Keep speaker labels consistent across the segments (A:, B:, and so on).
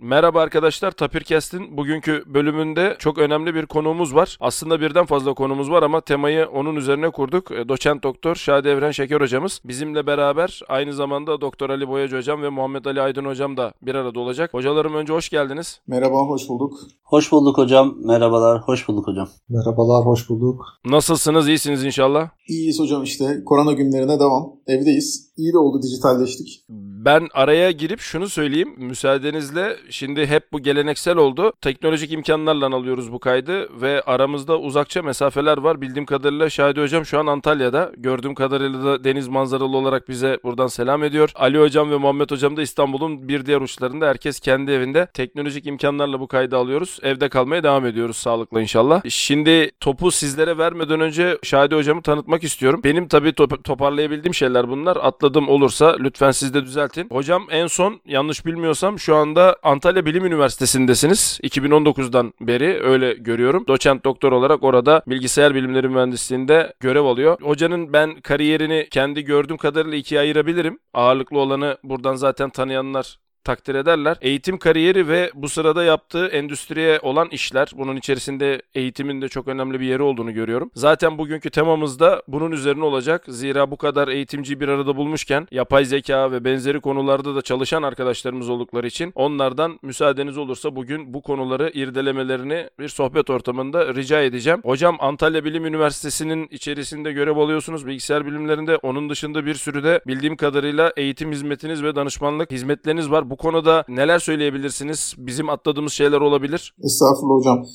A: Merhaba arkadaşlar, Tapirkest'in bugünkü bölümünde çok önemli bir konuğumuz var. Aslında birden fazla konumuz var ama temayı onun üzerine kurduk. E, Doçent Doktor Şadi Evren Şeker hocamız bizimle beraber aynı zamanda Doktor Ali Boyacı hocam ve Muhammed Ali Aydın hocam da bir arada olacak. Hocalarım önce hoş geldiniz.
B: Merhaba, hoş bulduk.
C: Hoş bulduk hocam. Merhabalar. Hoş bulduk hocam.
D: Merhabalar, hoş bulduk.
A: Nasılsınız? İyisiniz inşallah.
B: İyiyiz hocam işte. Korona günlerine devam. Evdeyiz. İyi de oldu dijitalleştik.
A: Ben araya girip şunu söyleyeyim. Müsaadenizle şimdi hep bu geleneksel oldu. Teknolojik imkanlarla alıyoruz bu kaydı ve aramızda uzakça mesafeler var. Bildiğim kadarıyla Şahidi Hocam şu an Antalya'da. Gördüğüm kadarıyla da deniz manzaralı olarak bize buradan selam ediyor. Ali Hocam ve Muhammed Hocam da İstanbul'un bir diğer uçlarında. Herkes kendi evinde. Teknolojik imkanlarla bu kaydı alıyoruz. Evde kalmaya devam ediyoruz sağlıkla inşallah. Şimdi topu sizlere vermeden önce Şahidi Hocam'ı tanıtmak istiyorum. Benim tabii top- toparlayabildiğim şeyler bunlar. Atladım olursa lütfen siz de düzeltin. Hocam en son yanlış bilmiyorsam şu anda Antalya Bilim Üniversitesi'ndesiniz. 2019'dan beri öyle görüyorum. Doçent doktor olarak orada bilgisayar bilimleri mühendisliğinde görev alıyor. Hocanın ben kariyerini kendi gördüğüm kadarıyla ikiye ayırabilirim. Ağırlıklı olanı buradan zaten tanıyanlar takdir ederler. Eğitim kariyeri ve bu sırada yaptığı endüstriye olan işler, bunun içerisinde eğitimin de çok önemli bir yeri olduğunu görüyorum. Zaten bugünkü temamız da bunun üzerine olacak. Zira bu kadar eğitimci bir arada bulmuşken yapay zeka ve benzeri konularda da çalışan arkadaşlarımız oldukları için onlardan müsaadeniz olursa bugün bu konuları irdelemelerini bir sohbet ortamında rica edeceğim. Hocam Antalya Bilim Üniversitesi'nin içerisinde görev alıyorsunuz bilgisayar bilimlerinde. Onun dışında bir sürü de bildiğim kadarıyla eğitim hizmetiniz ve danışmanlık hizmetleriniz var. Konuda neler söyleyebilirsiniz? Bizim atladığımız şeyler olabilir.
B: Estağfurullah hocam.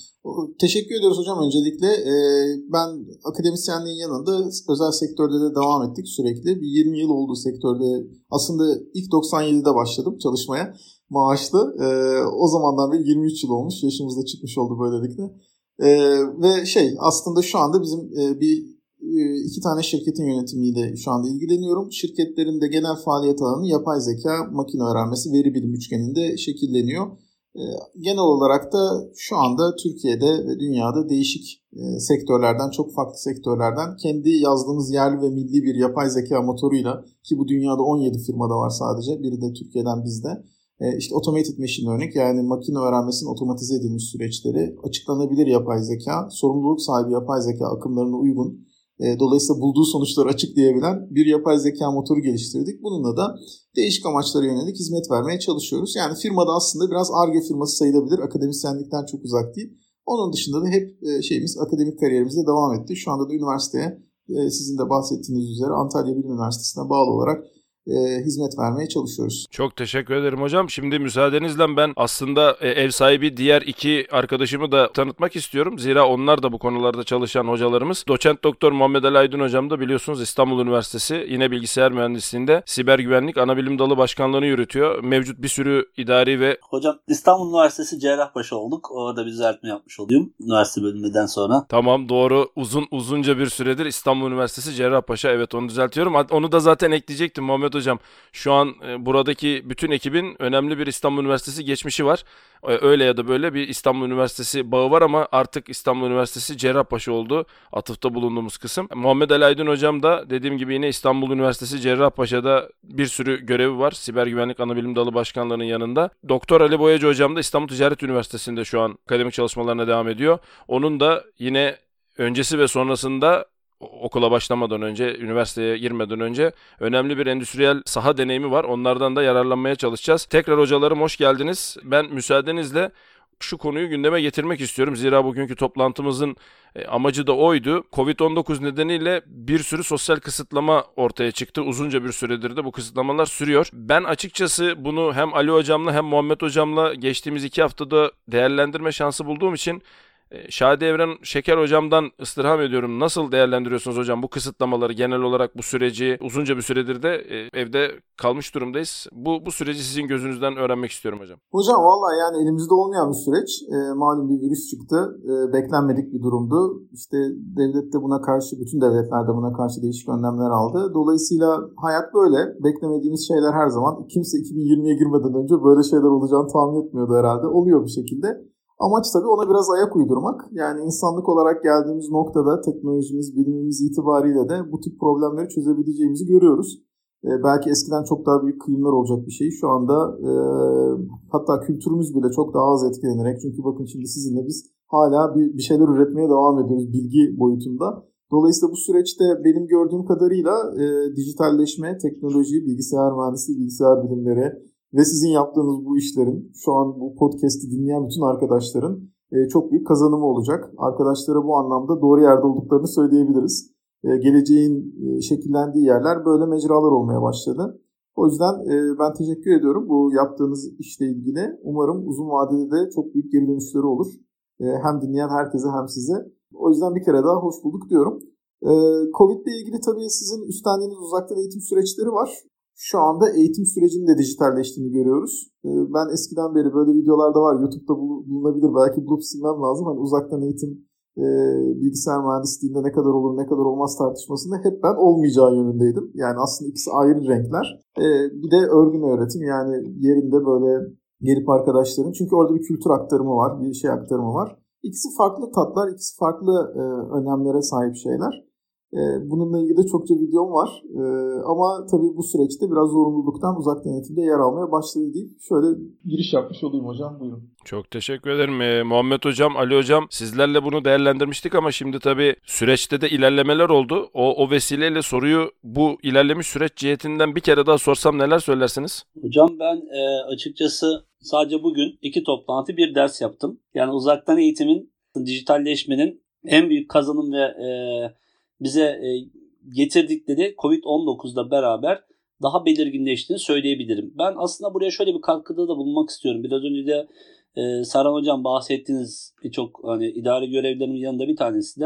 B: Teşekkür ediyoruz hocam öncelikle. Ee, ben akademisyenliğin yanında özel sektörde de devam ettik sürekli. Bir 20 yıl oldu sektörde. Aslında ilk 97'de başladım çalışmaya maaşlı. Ee, o zamandan beri 23 yıl olmuş. Yaşımız da çıkmış oldu böylelikle. Ee, ve şey aslında şu anda bizim e, bir iki tane şirketin yönetimiyle şu anda ilgileniyorum. Şirketlerin de genel faaliyet alanı yapay zeka, makine öğrenmesi, veri bilim üçgeninde şekilleniyor. Genel olarak da şu anda Türkiye'de ve dünyada değişik sektörlerden, çok farklı sektörlerden kendi yazdığımız yerli ve milli bir yapay zeka motoruyla ki bu dünyada 17 firmada var sadece. Biri de Türkiye'den bizde. İşte automated machine learning yani makine öğrenmesinin otomatize edilmiş süreçleri, açıklanabilir yapay zeka, sorumluluk sahibi yapay zeka akımlarına uygun Dolayısıyla bulduğu sonuçları açıklayabilen bir yapay zeka motoru geliştirdik. Bununla da değişik amaçlara yönelik hizmet vermeye çalışıyoruz. Yani firmada aslında biraz ARGE firması sayılabilir. Akademisyenlikten çok uzak değil. Onun dışında da hep şeyimiz akademik kariyerimizde devam etti. Şu anda da üniversiteye sizin de bahsettiğiniz üzere Antalya Bilim Üniversitesi'ne bağlı olarak e, hizmet vermeye çalışıyoruz.
A: Çok teşekkür ederim hocam. Şimdi müsaadenizle ben aslında e, ev sahibi diğer iki arkadaşımı da tanıtmak istiyorum. Zira onlar da bu konularda çalışan hocalarımız. Doçent Doktor Muhammed Ali Aydın hocam da biliyorsunuz İstanbul Üniversitesi yine bilgisayar mühendisliğinde siber güvenlik ana bilim dalı başkanlığını yürütüyor. Mevcut bir sürü idari ve...
C: Hocam İstanbul Üniversitesi Cerrahpaşa olduk. Orada bir düzeltme yapmış olayım üniversite bölümünden sonra.
A: Tamam doğru. Uzun uzunca bir süredir İstanbul Üniversitesi Cerrahpaşa. Evet onu düzeltiyorum. Onu da zaten ekleyecektim Muhammed Hocam şu an e, buradaki bütün ekibin önemli bir İstanbul Üniversitesi geçmişi var. E, öyle ya da böyle bir İstanbul Üniversitesi bağı var ama artık İstanbul Üniversitesi Cerrahpaşa oldu. Atıfta bulunduğumuz kısım. Muhammed Ali Aydın Hocam da dediğim gibi yine İstanbul Üniversitesi Cerrahpaşa'da bir sürü görevi var. Siber Güvenlik Anabilim Dalı Başkanlığı'nın yanında. Doktor Ali Boyacı Hocam da İstanbul Ticaret Üniversitesi'nde şu an akademik çalışmalarına devam ediyor. Onun da yine öncesi ve sonrasında okula başlamadan önce, üniversiteye girmeden önce önemli bir endüstriyel saha deneyimi var. Onlardan da yararlanmaya çalışacağız. Tekrar hocalarım hoş geldiniz. Ben müsaadenizle şu konuyu gündeme getirmek istiyorum. Zira bugünkü toplantımızın amacı da oydu. Covid-19 nedeniyle bir sürü sosyal kısıtlama ortaya çıktı. Uzunca bir süredir de bu kısıtlamalar sürüyor. Ben açıkçası bunu hem Ali hocamla hem Muhammed hocamla geçtiğimiz iki haftada değerlendirme şansı bulduğum için Şadi Evren Şeker hocamdan istirham ediyorum. Nasıl değerlendiriyorsunuz hocam bu kısıtlamaları genel olarak bu süreci uzunca bir süredir de evde kalmış durumdayız. Bu bu süreci sizin gözünüzden öğrenmek istiyorum hocam.
B: Hocam valla yani elimizde olmayan bir süreç. E, malum bir virüs çıktı. E, beklenmedik bir durumdu. İşte devlet de buna karşı, bütün devletler de buna karşı değişik önlemler aldı. Dolayısıyla hayat böyle. Beklemediğimiz şeyler her zaman. Kimse 2020'ye girmeden önce böyle şeyler olacağını tahmin etmiyordu herhalde. Oluyor bir şekilde. Amaç tabii ona biraz ayak uydurmak. Yani insanlık olarak geldiğimiz noktada teknolojimiz, bilimimiz itibariyle de bu tip problemleri çözebileceğimizi görüyoruz. E, belki eskiden çok daha büyük kıyımlar olacak bir şey. Şu anda e, hatta kültürümüz bile çok daha az etkilenerek. Çünkü bakın şimdi sizinle biz hala bir, bir şeyler üretmeye devam ediyoruz bilgi boyutunda. Dolayısıyla bu süreçte benim gördüğüm kadarıyla e, dijitalleşme, teknoloji, bilgisayar mühendisliği, bilgisayar bilimleri ve sizin yaptığınız bu işlerin, şu an bu podcast'i dinleyen bütün arkadaşların e, çok büyük kazanımı olacak. Arkadaşlara bu anlamda doğru yerde olduklarını söyleyebiliriz. E, geleceğin e, şekillendiği yerler böyle mecralar olmaya başladı. O yüzden e, ben teşekkür ediyorum bu yaptığınız işle ilgili. Umarım uzun vadede de çok büyük geri dönüşleri olur. E, hem dinleyen herkese hem size. O yüzden bir kere daha hoş bulduk diyorum. E, Covid ile ilgili tabii sizin üstlendiğiniz uzaktan eğitim süreçleri var. Şu anda eğitim sürecinin de dijitalleştiğini görüyoruz. E, ben eskiden beri böyle videolarda var. YouTube'da bulunabilir. Belki bulup silmem lazım. Hani uzaktan eğitim e, bilgisayar mühendisliğinde ne kadar olur ne kadar olmaz tartışmasında hep ben olmayacağı yönündeydim. Yani aslında ikisi ayrı renkler. E, bir de örgün öğretim yani yerinde böyle gelip arkadaşların. Çünkü orada bir kültür aktarımı var, bir şey aktarımı var. İkisi farklı tatlar, ikisi farklı e, önemlere sahip şeyler. E, bununla ilgili de çokça videom var. E, ama tabii bu süreçte biraz zorunluluktan uzaktan eğitimde yer almaya başladı deyip şöyle giriş yapmış olayım hocam. Buyurun.
A: Çok teşekkür ederim. Ee, Muhammed Hocam, Ali Hocam sizlerle bunu değerlendirmiştik ama şimdi tabii süreçte de ilerlemeler oldu. O, o vesileyle soruyu bu ilerlemiş süreç cihetinden bir kere daha sorsam neler söylersiniz?
C: Hocam ben e, açıkçası sadece bugün iki toplantı bir ders yaptım. Yani uzaktan eğitimin, dijitalleşmenin en büyük kazanım ve e, bize e, getirdikleri Covid-19'da beraber daha belirginleştiğini söyleyebilirim. Ben aslında buraya şöyle bir katkıda da bulunmak istiyorum. Biraz önce de e, Saran Hocam bahsettiğiniz birçok hani idari görevlerimin yanında bir tanesi de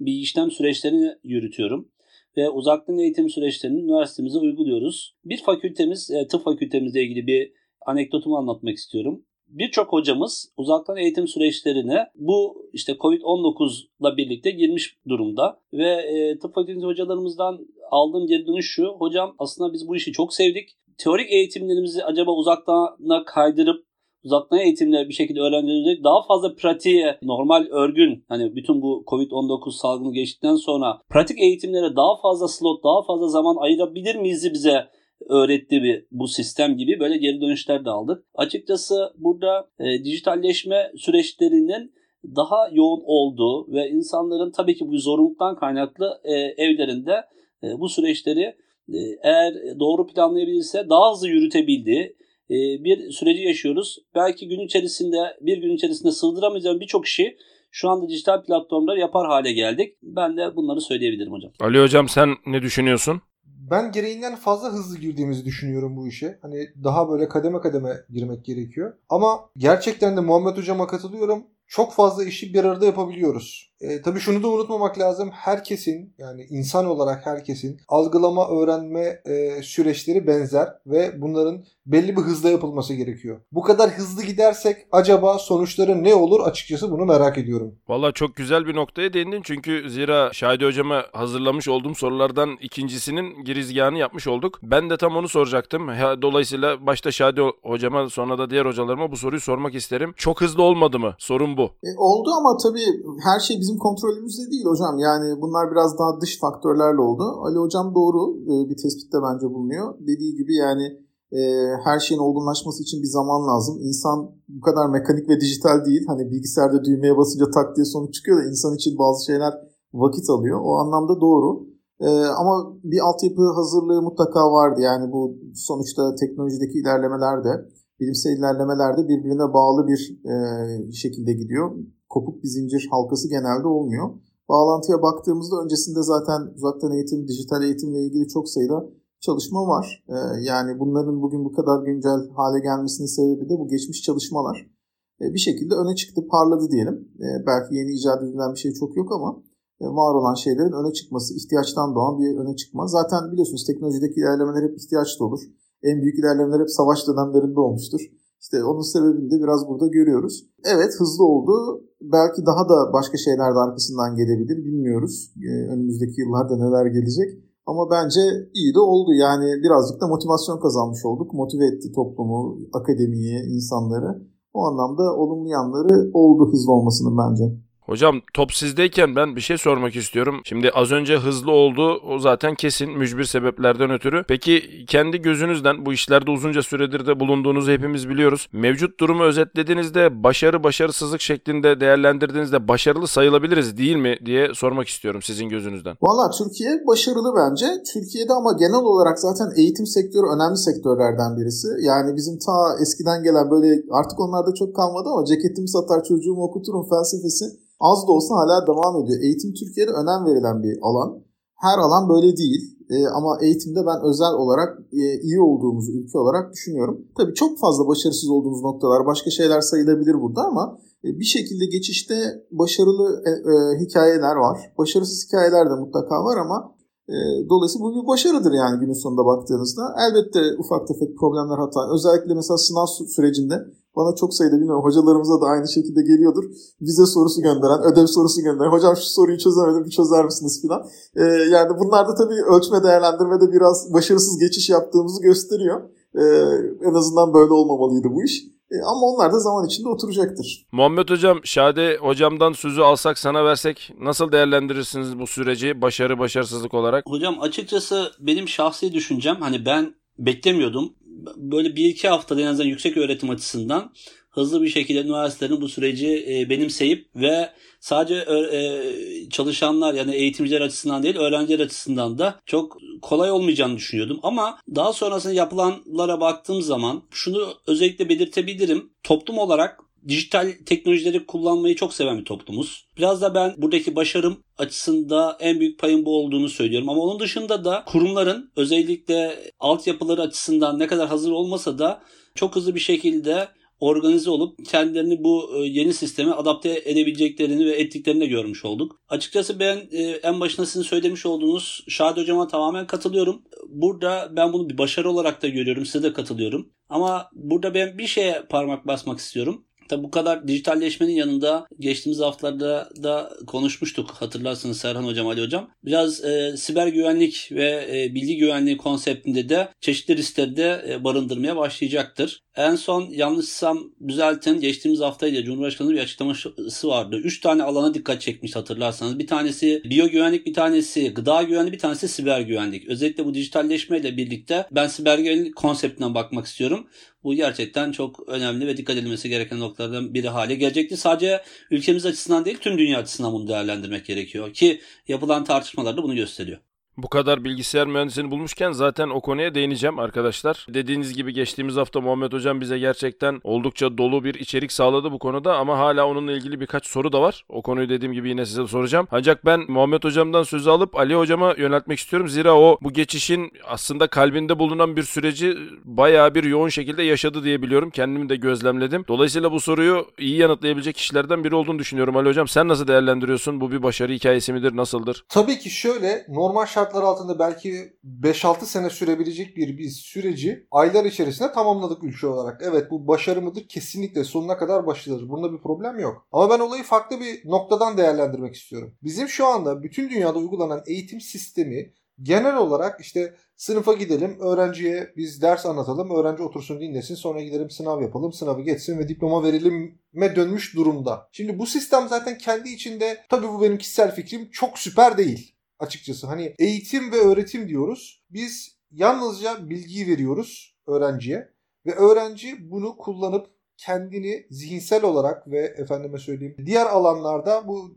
C: bir işlem süreçlerini yürütüyorum. Ve uzaktan eğitim süreçlerini üniversitemize uyguluyoruz. Bir fakültemiz, e, tıp fakültemizle ilgili bir anekdotumu anlatmak istiyorum birçok hocamız uzaktan eğitim süreçlerine bu işte Covid-19 ile birlikte girmiş durumda ve e, tıp fakültesi hocalarımızdan aldığım geri dönüş şu. Hocam aslında biz bu işi çok sevdik. Teorik eğitimlerimizi acaba uzaktana kaydırıp uzaktan eğitimle bir şekilde öğrencilerimize daha fazla pratiğe normal örgün hani bütün bu Covid-19 salgını geçtikten sonra pratik eğitimlere daha fazla slot daha fazla zaman ayırabilir miyiz bize öğretti bir bu sistem gibi böyle geri dönüşler de aldık. Açıkçası burada e, dijitalleşme süreçlerinin daha yoğun olduğu ve insanların tabii ki bu zorunluluktan kaynaklı e, evlerinde e, bu süreçleri e, eğer doğru planlayabilirse daha hızlı yürütebildiği e, bir süreci yaşıyoruz. Belki gün içerisinde bir gün içerisinde sığdıramayacağım birçok işi şu anda dijital platformlar yapar hale geldik. Ben de bunları söyleyebilirim hocam.
A: Ali hocam sen ne düşünüyorsun?
D: Ben gereğinden fazla hızlı girdiğimizi düşünüyorum bu işe. Hani daha böyle kademe kademe girmek gerekiyor. Ama gerçekten de Muhammed Hocam'a katılıyorum. Çok fazla işi bir arada yapabiliyoruz. E, tabii şunu da unutmamak lazım. Herkesin yani insan olarak herkesin algılama, öğrenme e, süreçleri benzer ve bunların belli bir hızla yapılması gerekiyor. Bu kadar hızlı gidersek acaba sonuçları ne olur açıkçası bunu merak ediyorum.
A: Valla çok güzel bir noktaya değindin çünkü zira Şahidi Hocam'a hazırlamış olduğum sorulardan ikincisinin girizgahını yapmış olduk. Ben de tam onu soracaktım. Dolayısıyla başta Şahidi Hocama sonra da diğer hocalarıma bu soruyu sormak isterim. Çok hızlı olmadı mı? Sorun bu.
B: E, oldu ama tabii her şey bizim bizim kontrolümüzde değil hocam. Yani bunlar biraz daha dış faktörlerle oldu. Ali hocam doğru e, bir tespitte bence bulunuyor. Dediği gibi yani e, her şeyin olgunlaşması için bir zaman lazım. İnsan bu kadar mekanik ve dijital değil. Hani bilgisayarda düğmeye basınca tak diye sonuç çıkıyor da insan için bazı şeyler vakit alıyor. O anlamda doğru. Ee, ama bir altyapı hazırlığı mutlaka vardı. Yani bu sonuçta teknolojideki ilerlemeler de, bilimsel ilerlemeler de birbirine bağlı bir e, şekilde gidiyor kopuk bir zincir halkası genelde olmuyor. Bağlantıya baktığımızda öncesinde zaten uzaktan eğitim, dijital eğitimle ilgili çok sayıda çalışma var. Ee, yani bunların bugün bu kadar güncel hale gelmesinin sebebi de bu geçmiş çalışmalar. Ee, bir şekilde öne çıktı, parladı diyelim. Ee, belki yeni icat edilen bir şey çok yok ama e, var olan şeylerin öne çıkması, ihtiyaçtan doğan bir öne çıkma. Zaten biliyorsunuz teknolojideki ilerlemeler hep ihtiyaç da olur. En büyük ilerlemeler hep savaş dönemlerinde olmuştur. İşte onun sebebini de biraz burada görüyoruz. Evet hızlı oldu. Belki daha da başka şeyler de arkasından gelebilir. Bilmiyoruz. Ee, önümüzdeki yıllarda neler gelecek. Ama bence iyi de oldu. Yani birazcık da motivasyon kazanmış olduk. Motive etti toplumu, akademiyi, insanları. O anlamda olumlu yanları oldu hızlı olmasının bence.
A: Hocam top sizdeyken ben bir şey sormak istiyorum. Şimdi az önce hızlı oldu o zaten kesin mücbir sebeplerden ötürü. Peki kendi gözünüzden bu işlerde uzunca süredir de bulunduğunuzu hepimiz biliyoruz. Mevcut durumu özetlediğinizde başarı başarısızlık şeklinde değerlendirdiğinizde başarılı sayılabiliriz değil mi diye sormak istiyorum sizin gözünüzden.
B: Valla Türkiye başarılı bence. Türkiye'de ama genel olarak zaten eğitim sektörü önemli sektörlerden birisi. Yani bizim ta eskiden gelen böyle artık onlarda çok kalmadı ama ceketimi satar çocuğumu okuturum felsefesi az da olsa hala devam ediyor. Eğitim Türkiye'de önem verilen bir alan. Her alan böyle değil. E, ama eğitimde ben özel olarak e, iyi olduğumuzu ülke olarak düşünüyorum. Tabii çok fazla başarısız olduğumuz noktalar, başka şeyler sayılabilir burada ama e, bir şekilde geçişte başarılı e, e, hikayeler var. Başarısız hikayeler de mutlaka var ama e, dolayısıyla bu bir başarıdır yani günün sonunda baktığınızda. Elbette ufak tefek problemler hata. Özellikle mesela sınav sürecinde bana çok sayıda bilmiyorum hocalarımıza da aynı şekilde geliyordur. Vize sorusu gönderen, ödev sorusu gönderen. Hocam şu soruyu çözemedim bir çözer misiniz filan. Ee, yani bunlar da tabii ölçme değerlendirmede biraz başarısız geçiş yaptığımızı gösteriyor. Ee, en azından böyle olmamalıydı bu iş. E, ama onlar da zaman içinde oturacaktır.
A: Muhammed Hocam, Şade Hocam'dan sözü alsak sana versek nasıl değerlendirirsiniz bu süreci başarı başarısızlık olarak?
C: Hocam açıkçası benim şahsi düşüncem hani ben beklemiyordum. Böyle bir iki haftada en azından yüksek öğretim açısından hızlı bir şekilde üniversitelerin bu süreci e, benimseyip ve sadece e, çalışanlar yani eğitimciler açısından değil öğrenciler açısından da çok kolay olmayacağını düşünüyordum. Ama daha sonrasında yapılanlara baktığım zaman şunu özellikle belirtebilirim. Toplum olarak dijital teknolojileri kullanmayı çok seven bir toplumuz. Biraz da ben buradaki başarım açısında en büyük payın bu olduğunu söylüyorum. Ama onun dışında da kurumların özellikle altyapıları açısından ne kadar hazır olmasa da çok hızlı bir şekilde organize olup kendilerini bu e, yeni sisteme adapte edebileceklerini ve ettiklerini de görmüş olduk. Açıkçası ben e, en başında sizin söylemiş olduğunuz Şahit Hocam'a tamamen katılıyorum. Burada ben bunu bir başarı olarak da görüyorum. Size de katılıyorum. Ama burada ben bir şeye parmak basmak istiyorum. Tabi bu kadar dijitalleşmenin yanında geçtiğimiz haftalarda da konuşmuştuk hatırlarsınız Serhan Hocam, Ali Hocam. Biraz e, siber güvenlik ve e, bilgi güvenliği konseptinde de çeşitli riskleri de e, barındırmaya başlayacaktır. En son yanlışsam düzeltin geçtiğimiz haftaydı Cumhurbaşkanı bir açıklaması vardı. Üç tane alana dikkat çekmiş hatırlarsanız. Bir tanesi biyo güvenlik, bir tanesi gıda güvenliği, bir tanesi siber güvenlik. Özellikle bu dijitalleşmeyle birlikte ben siber güvenlik konseptinden bakmak istiyorum. Bu gerçekten çok önemli ve dikkat edilmesi gereken noktalardan biri hale gelecekti. Sadece ülkemiz açısından değil tüm dünya açısından bunu değerlendirmek gerekiyor ki yapılan tartışmalar da bunu gösteriyor.
A: Bu kadar bilgisayar mühendisini bulmuşken zaten o konuya değineceğim arkadaşlar. Dediğiniz gibi geçtiğimiz hafta Muhammed Hocam bize gerçekten oldukça dolu bir içerik sağladı bu konuda ama hala onunla ilgili birkaç soru da var. O konuyu dediğim gibi yine size soracağım. Ancak ben Muhammed Hocam'dan sözü alıp Ali Hocam'a yöneltmek istiyorum. Zira o bu geçişin aslında kalbinde bulunan bir süreci bayağı bir yoğun şekilde yaşadı diye biliyorum. Kendimi de gözlemledim. Dolayısıyla bu soruyu iyi yanıtlayabilecek kişilerden biri olduğunu düşünüyorum Ali Hocam. Sen nasıl değerlendiriyorsun? Bu bir başarı hikayesi midir? Nasıldır?
D: Tabii ki şöyle normal şart şartlar altında belki 5-6 sene sürebilecek bir biz süreci aylar içerisinde tamamladık ülke olarak. Evet bu başarı mıdır? Kesinlikle sonuna kadar başarıdır. Bunda bir problem yok. Ama ben olayı farklı bir noktadan değerlendirmek istiyorum. Bizim şu anda bütün dünyada uygulanan eğitim sistemi genel olarak işte sınıfa gidelim, öğrenciye biz ders anlatalım, öğrenci otursun dinlesin, sonra gidelim sınav yapalım, sınavı geçsin ve diploma verilime dönmüş durumda. Şimdi bu sistem zaten kendi içinde, tabii bu benim kişisel fikrim, çok süper değil açıkçası. Hani eğitim ve öğretim diyoruz. Biz yalnızca bilgiyi veriyoruz öğrenciye ve öğrenci bunu kullanıp kendini zihinsel olarak ve efendime söyleyeyim diğer alanlarda bu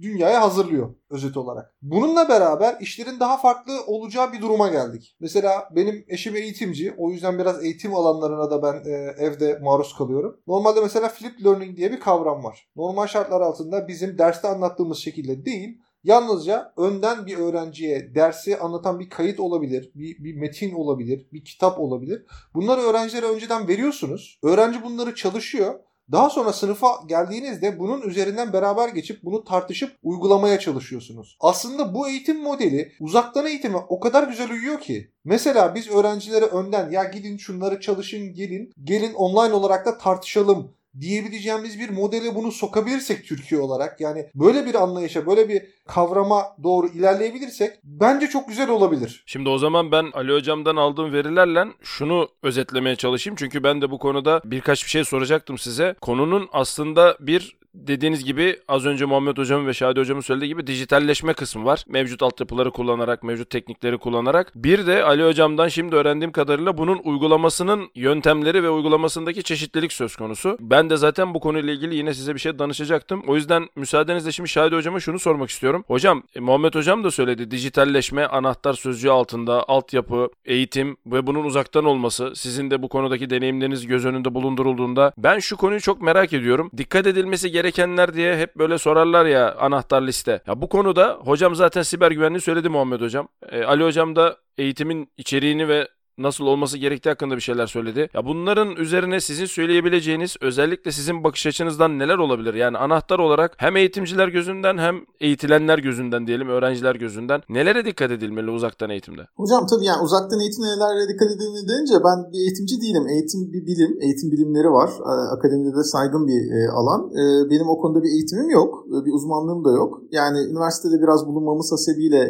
D: dünyaya hazırlıyor özet olarak. Bununla beraber işlerin daha farklı olacağı bir duruma geldik. Mesela benim eşim eğitimci. O yüzden biraz eğitim alanlarına da ben e, evde maruz kalıyorum. Normalde mesela flip learning diye bir kavram var. Normal şartlar altında bizim derste anlattığımız şekilde değil, Yalnızca önden bir öğrenciye dersi anlatan bir kayıt olabilir, bir, bir metin olabilir, bir kitap olabilir. Bunları öğrencilere önceden veriyorsunuz. Öğrenci bunları çalışıyor. Daha sonra sınıfa geldiğinizde bunun üzerinden beraber geçip bunu tartışıp uygulamaya çalışıyorsunuz. Aslında bu eğitim modeli uzaktan eğitime o kadar güzel uyuyor ki. Mesela biz öğrencilere önden ya gidin şunları çalışın gelin, gelin online olarak da tartışalım diyebileceğimiz bir modele bunu sokabilirsek Türkiye olarak yani böyle bir anlayışa böyle bir kavrama doğru ilerleyebilirsek bence çok güzel olabilir.
A: Şimdi o zaman ben Ali Hocam'dan aldığım verilerle şunu özetlemeye çalışayım. Çünkü ben de bu konuda birkaç bir şey soracaktım size. Konunun aslında bir dediğiniz gibi az önce Muhammed Hocam'ın ve Şadi Hocam'ın söylediği gibi dijitalleşme kısmı var. Mevcut altyapıları kullanarak, mevcut teknikleri kullanarak. Bir de Ali Hocam'dan şimdi öğrendiğim kadarıyla bunun uygulamasının yöntemleri ve uygulamasındaki çeşitlilik söz konusu. Ben de zaten bu konuyla ilgili yine size bir şey danışacaktım. O yüzden müsaadenizle şimdi Şadi Hocam'a şunu sormak istiyorum. Hocam, e, Muhammed Hocam da söyledi. Dijitalleşme anahtar sözcüğü altında altyapı, eğitim ve bunun uzaktan olması sizin de bu konudaki deneyimleriniz göz önünde bulundurulduğunda ben şu konuyu çok merak ediyorum. Dikkat edilmesi gerekenler diye hep böyle sorarlar ya anahtar liste. Ya bu konuda hocam zaten siber güvenliği söyledi Muhammed hocam. E, Ali hocam da eğitimin içeriğini ve nasıl olması gerektiği hakkında bir şeyler söyledi. Ya bunların üzerine sizin söyleyebileceğiniz özellikle sizin bakış açınızdan neler olabilir? Yani anahtar olarak hem eğitimciler gözünden hem eğitilenler gözünden diyelim öğrenciler gözünden nelere dikkat edilmeli uzaktan eğitimde?
B: Hocam tabii yani uzaktan eğitimde nelere dikkat edilmeli deyince ben bir eğitimci değilim. Eğitim bir bilim, eğitim bilimleri var. Akademide de saygın bir e, alan. E, benim o konuda bir eğitimim yok. E, bir uzmanlığım da yok. Yani üniversitede biraz bulunmamız hasebiyle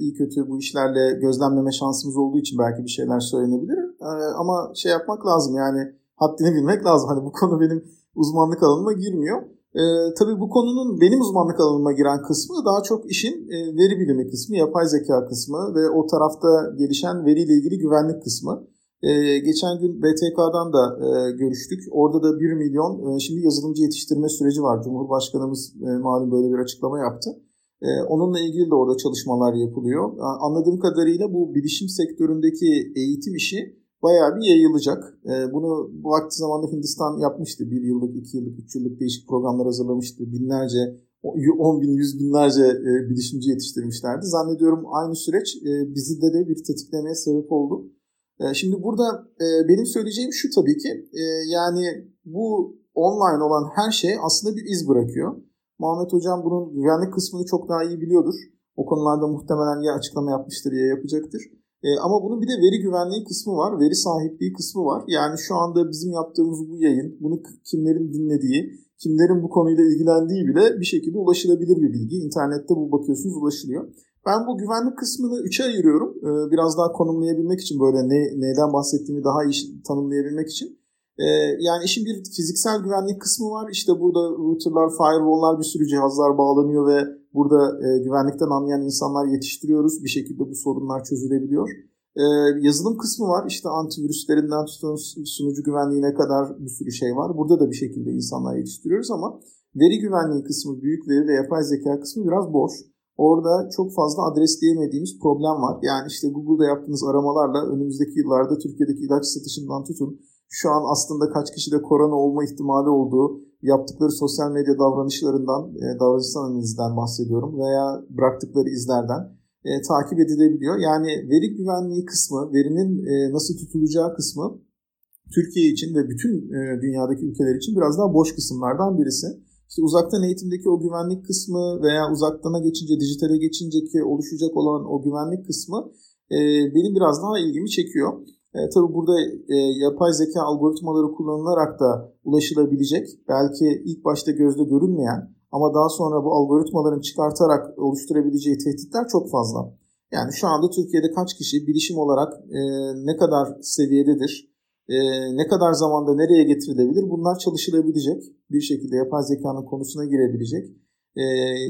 B: iyi kötü bu işlerle gözlemleme şansımız olduğu için belki bir şeyler söylenebilir. Ee, ama şey yapmak lazım yani haddini bilmek lazım. Hani bu konu benim uzmanlık alanıma girmiyor. Ee, tabii bu konunun benim uzmanlık alanıma giren kısmı daha çok işin e, veri bilimi kısmı, yapay zeka kısmı ve o tarafta gelişen veriyle ilgili güvenlik kısmı. Ee, geçen gün BTK'dan da e, görüştük. Orada da 1 milyon e, şimdi yazılımcı yetiştirme süreci var. Cumhurbaşkanımız e, malum böyle bir açıklama yaptı. Ee, onunla ilgili de orada çalışmalar yapılıyor. Anladığım kadarıyla bu bilişim sektöründeki eğitim işi bayağı bir yayılacak. Ee, bunu bu vakti zamanında Hindistan yapmıştı. Bir yıllık, iki yıllık, üç yıllık değişik programlar hazırlamıştı. Binlerce, on bin, yüz binlerce e, bilişimci yetiştirmişlerdi. Zannediyorum aynı süreç e, bizde de bir tetiklemeye sebep oldu. E, şimdi burada benim söyleyeceğim şu tabii ki yani bu online olan her şey aslında bir iz bırakıyor. Muhammed Hocam bunun güvenlik kısmını çok daha iyi biliyordur. O konularda muhtemelen ya açıklama yapmıştır ya yapacaktır. E, ama bunun bir de veri güvenliği kısmı var, veri sahipliği kısmı var. Yani şu anda bizim yaptığımız bu yayın, bunu kimlerin dinlediği, kimlerin bu konuyla ilgilendiği bile bir şekilde ulaşılabilir bir bilgi. İnternette bu bakıyorsunuz ulaşılıyor. Ben bu güvenlik kısmını üçe ayırıyorum. Ee, biraz daha konumlayabilmek için böyle ne, neyden bahsettiğimi daha iyi tanımlayabilmek için. Ee, yani işin bir fiziksel güvenlik kısmı var. İşte burada routerlar, firewall'lar bir sürü cihazlar bağlanıyor ve burada e, güvenlikten anlayan insanlar yetiştiriyoruz. Bir şekilde bu sorunlar çözülebiliyor. Ee, yazılım kısmı var. İşte antivirüslerinden tutun sunucu güvenliğine kadar bir sürü şey var. Burada da bir şekilde insanlar yetiştiriyoruz ama veri güvenliği kısmı, büyük veri ve yapay zeka kısmı biraz boş. Orada çok fazla adresleyemediğimiz problem var. Yani işte Google'da yaptığınız aramalarla önümüzdeki yıllarda Türkiye'deki ilaç satışından tutun şu an aslında kaç kişide korona olma ihtimali olduğu yaptıkları sosyal medya davranışlarından, e, davranışsal analizden bahsediyorum veya bıraktıkları izlerden e, takip edilebiliyor. Yani veri güvenliği kısmı, verinin e, nasıl tutulacağı kısmı Türkiye için ve bütün e, dünyadaki ülkeler için biraz daha boş kısımlardan birisi. İşte uzaktan eğitimdeki o güvenlik kısmı veya uzaktana geçince, dijitale geçince ki oluşacak olan o güvenlik kısmı e, benim biraz daha ilgimi çekiyor. E, tabii burada e, yapay zeka algoritmaları kullanılarak da ulaşılabilecek, belki ilk başta gözde görünmeyen ama daha sonra bu algoritmaların çıkartarak oluşturabileceği tehditler çok fazla. Yani şu anda Türkiye'de kaç kişi bilişim olarak e, ne kadar seviyededir, e, ne kadar zamanda nereye getirilebilir bunlar çalışılabilecek bir şekilde yapay zekanın konusuna girebilecek e,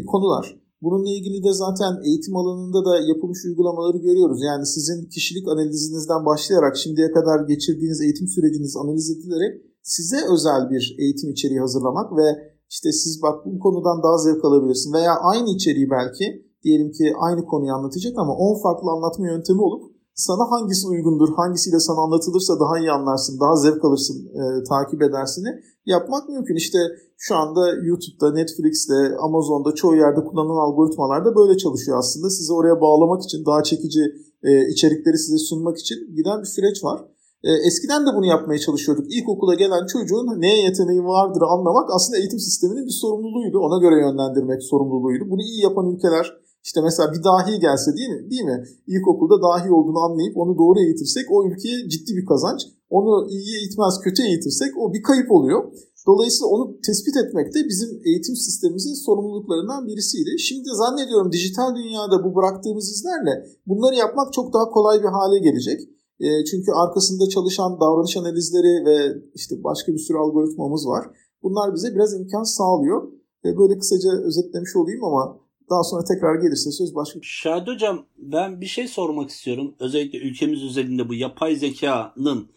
B: konular. Bununla ilgili de zaten eğitim alanında da yapılmış uygulamaları görüyoruz. Yani sizin kişilik analizinizden başlayarak şimdiye kadar geçirdiğiniz eğitim süreciniz analiz edilerek size özel bir eğitim içeriği hazırlamak ve işte siz bak bu konudan daha zevk alabilirsin veya aynı içeriği belki diyelim ki aynı konuyu anlatacak ama 10 farklı anlatma yöntemi olup sana hangisi uygundur, hangisiyle sana anlatılırsa daha iyi anlarsın, daha zevk alırsın, e, takip edersini yapmak mümkün. İşte şu anda YouTube'da, Netflix'te, Amazon'da çoğu yerde kullanılan algoritmalar da böyle çalışıyor aslında. Sizi oraya bağlamak için, daha çekici e, içerikleri size sunmak için giden bir süreç var. E, eskiden de bunu yapmaya çalışıyorduk. İlkokula gelen çocuğun neye yeteneği vardır anlamak aslında eğitim sisteminin bir sorumluluğuydu. Ona göre yönlendirmek sorumluluğuydu. Bunu iyi yapan ülkeler işte mesela bir dahi gelse değil mi? Değil mi? İlkokulda dahi olduğunu anlayıp onu doğru eğitirsek o ülkeye ciddi bir kazanç. Onu iyi eğitmez kötü eğitirsek o bir kayıp oluyor. Dolayısıyla onu tespit etmek de bizim eğitim sistemimizin sorumluluklarından birisiydi. Şimdi zannediyorum dijital dünyada bu bıraktığımız izlerle bunları yapmak çok daha kolay bir hale gelecek. E, çünkü arkasında çalışan davranış analizleri ve işte başka bir sürü algoritmamız var. Bunlar bize biraz imkan sağlıyor. E, böyle kısaca özetlemiş olayım ama daha sonra tekrar gelirse söz başka.
C: Şahit Hocam ben bir şey sormak istiyorum. Özellikle ülkemiz üzerinde bu yapay zekanın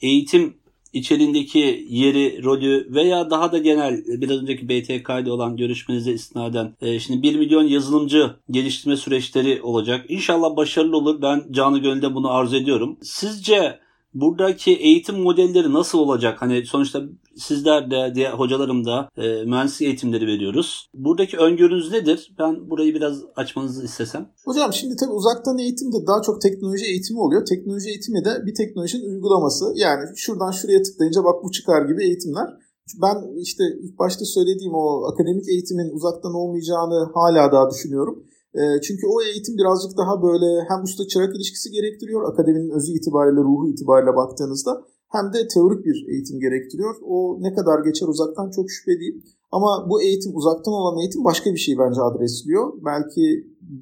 C: eğitim içeriğindeki yeri, rolü veya daha da genel biraz önceki BTK'de olan görüşmenize istinaden e, şimdi 1 milyon yazılımcı geliştirme süreçleri olacak. İnşallah başarılı olur. Ben canı gönülde bunu arzu ediyorum. Sizce buradaki eğitim modelleri nasıl olacak? Hani sonuçta sizler de diğer hocalarım da e, mühendislik eğitimleri veriyoruz. Buradaki öngörünüz nedir? Ben burayı biraz açmanızı istesem.
B: Hocam şimdi tabii uzaktan eğitim de daha çok teknoloji eğitimi oluyor. Teknoloji eğitimi de bir teknolojinin uygulaması. Yani şuradan şuraya tıklayınca bak bu çıkar gibi eğitimler. Ben işte ilk başta söylediğim o akademik eğitimin uzaktan olmayacağını hala daha düşünüyorum. Ee, çünkü o eğitim birazcık daha böyle hem usta çırak ilişkisi gerektiriyor. Akademinin özü itibariyle, ruhu itibariyle baktığınızda hem de teorik bir eğitim gerektiriyor. O ne kadar geçer uzaktan çok şüphe. Ama bu eğitim uzaktan olan eğitim başka bir şey bence adresliyor. Belki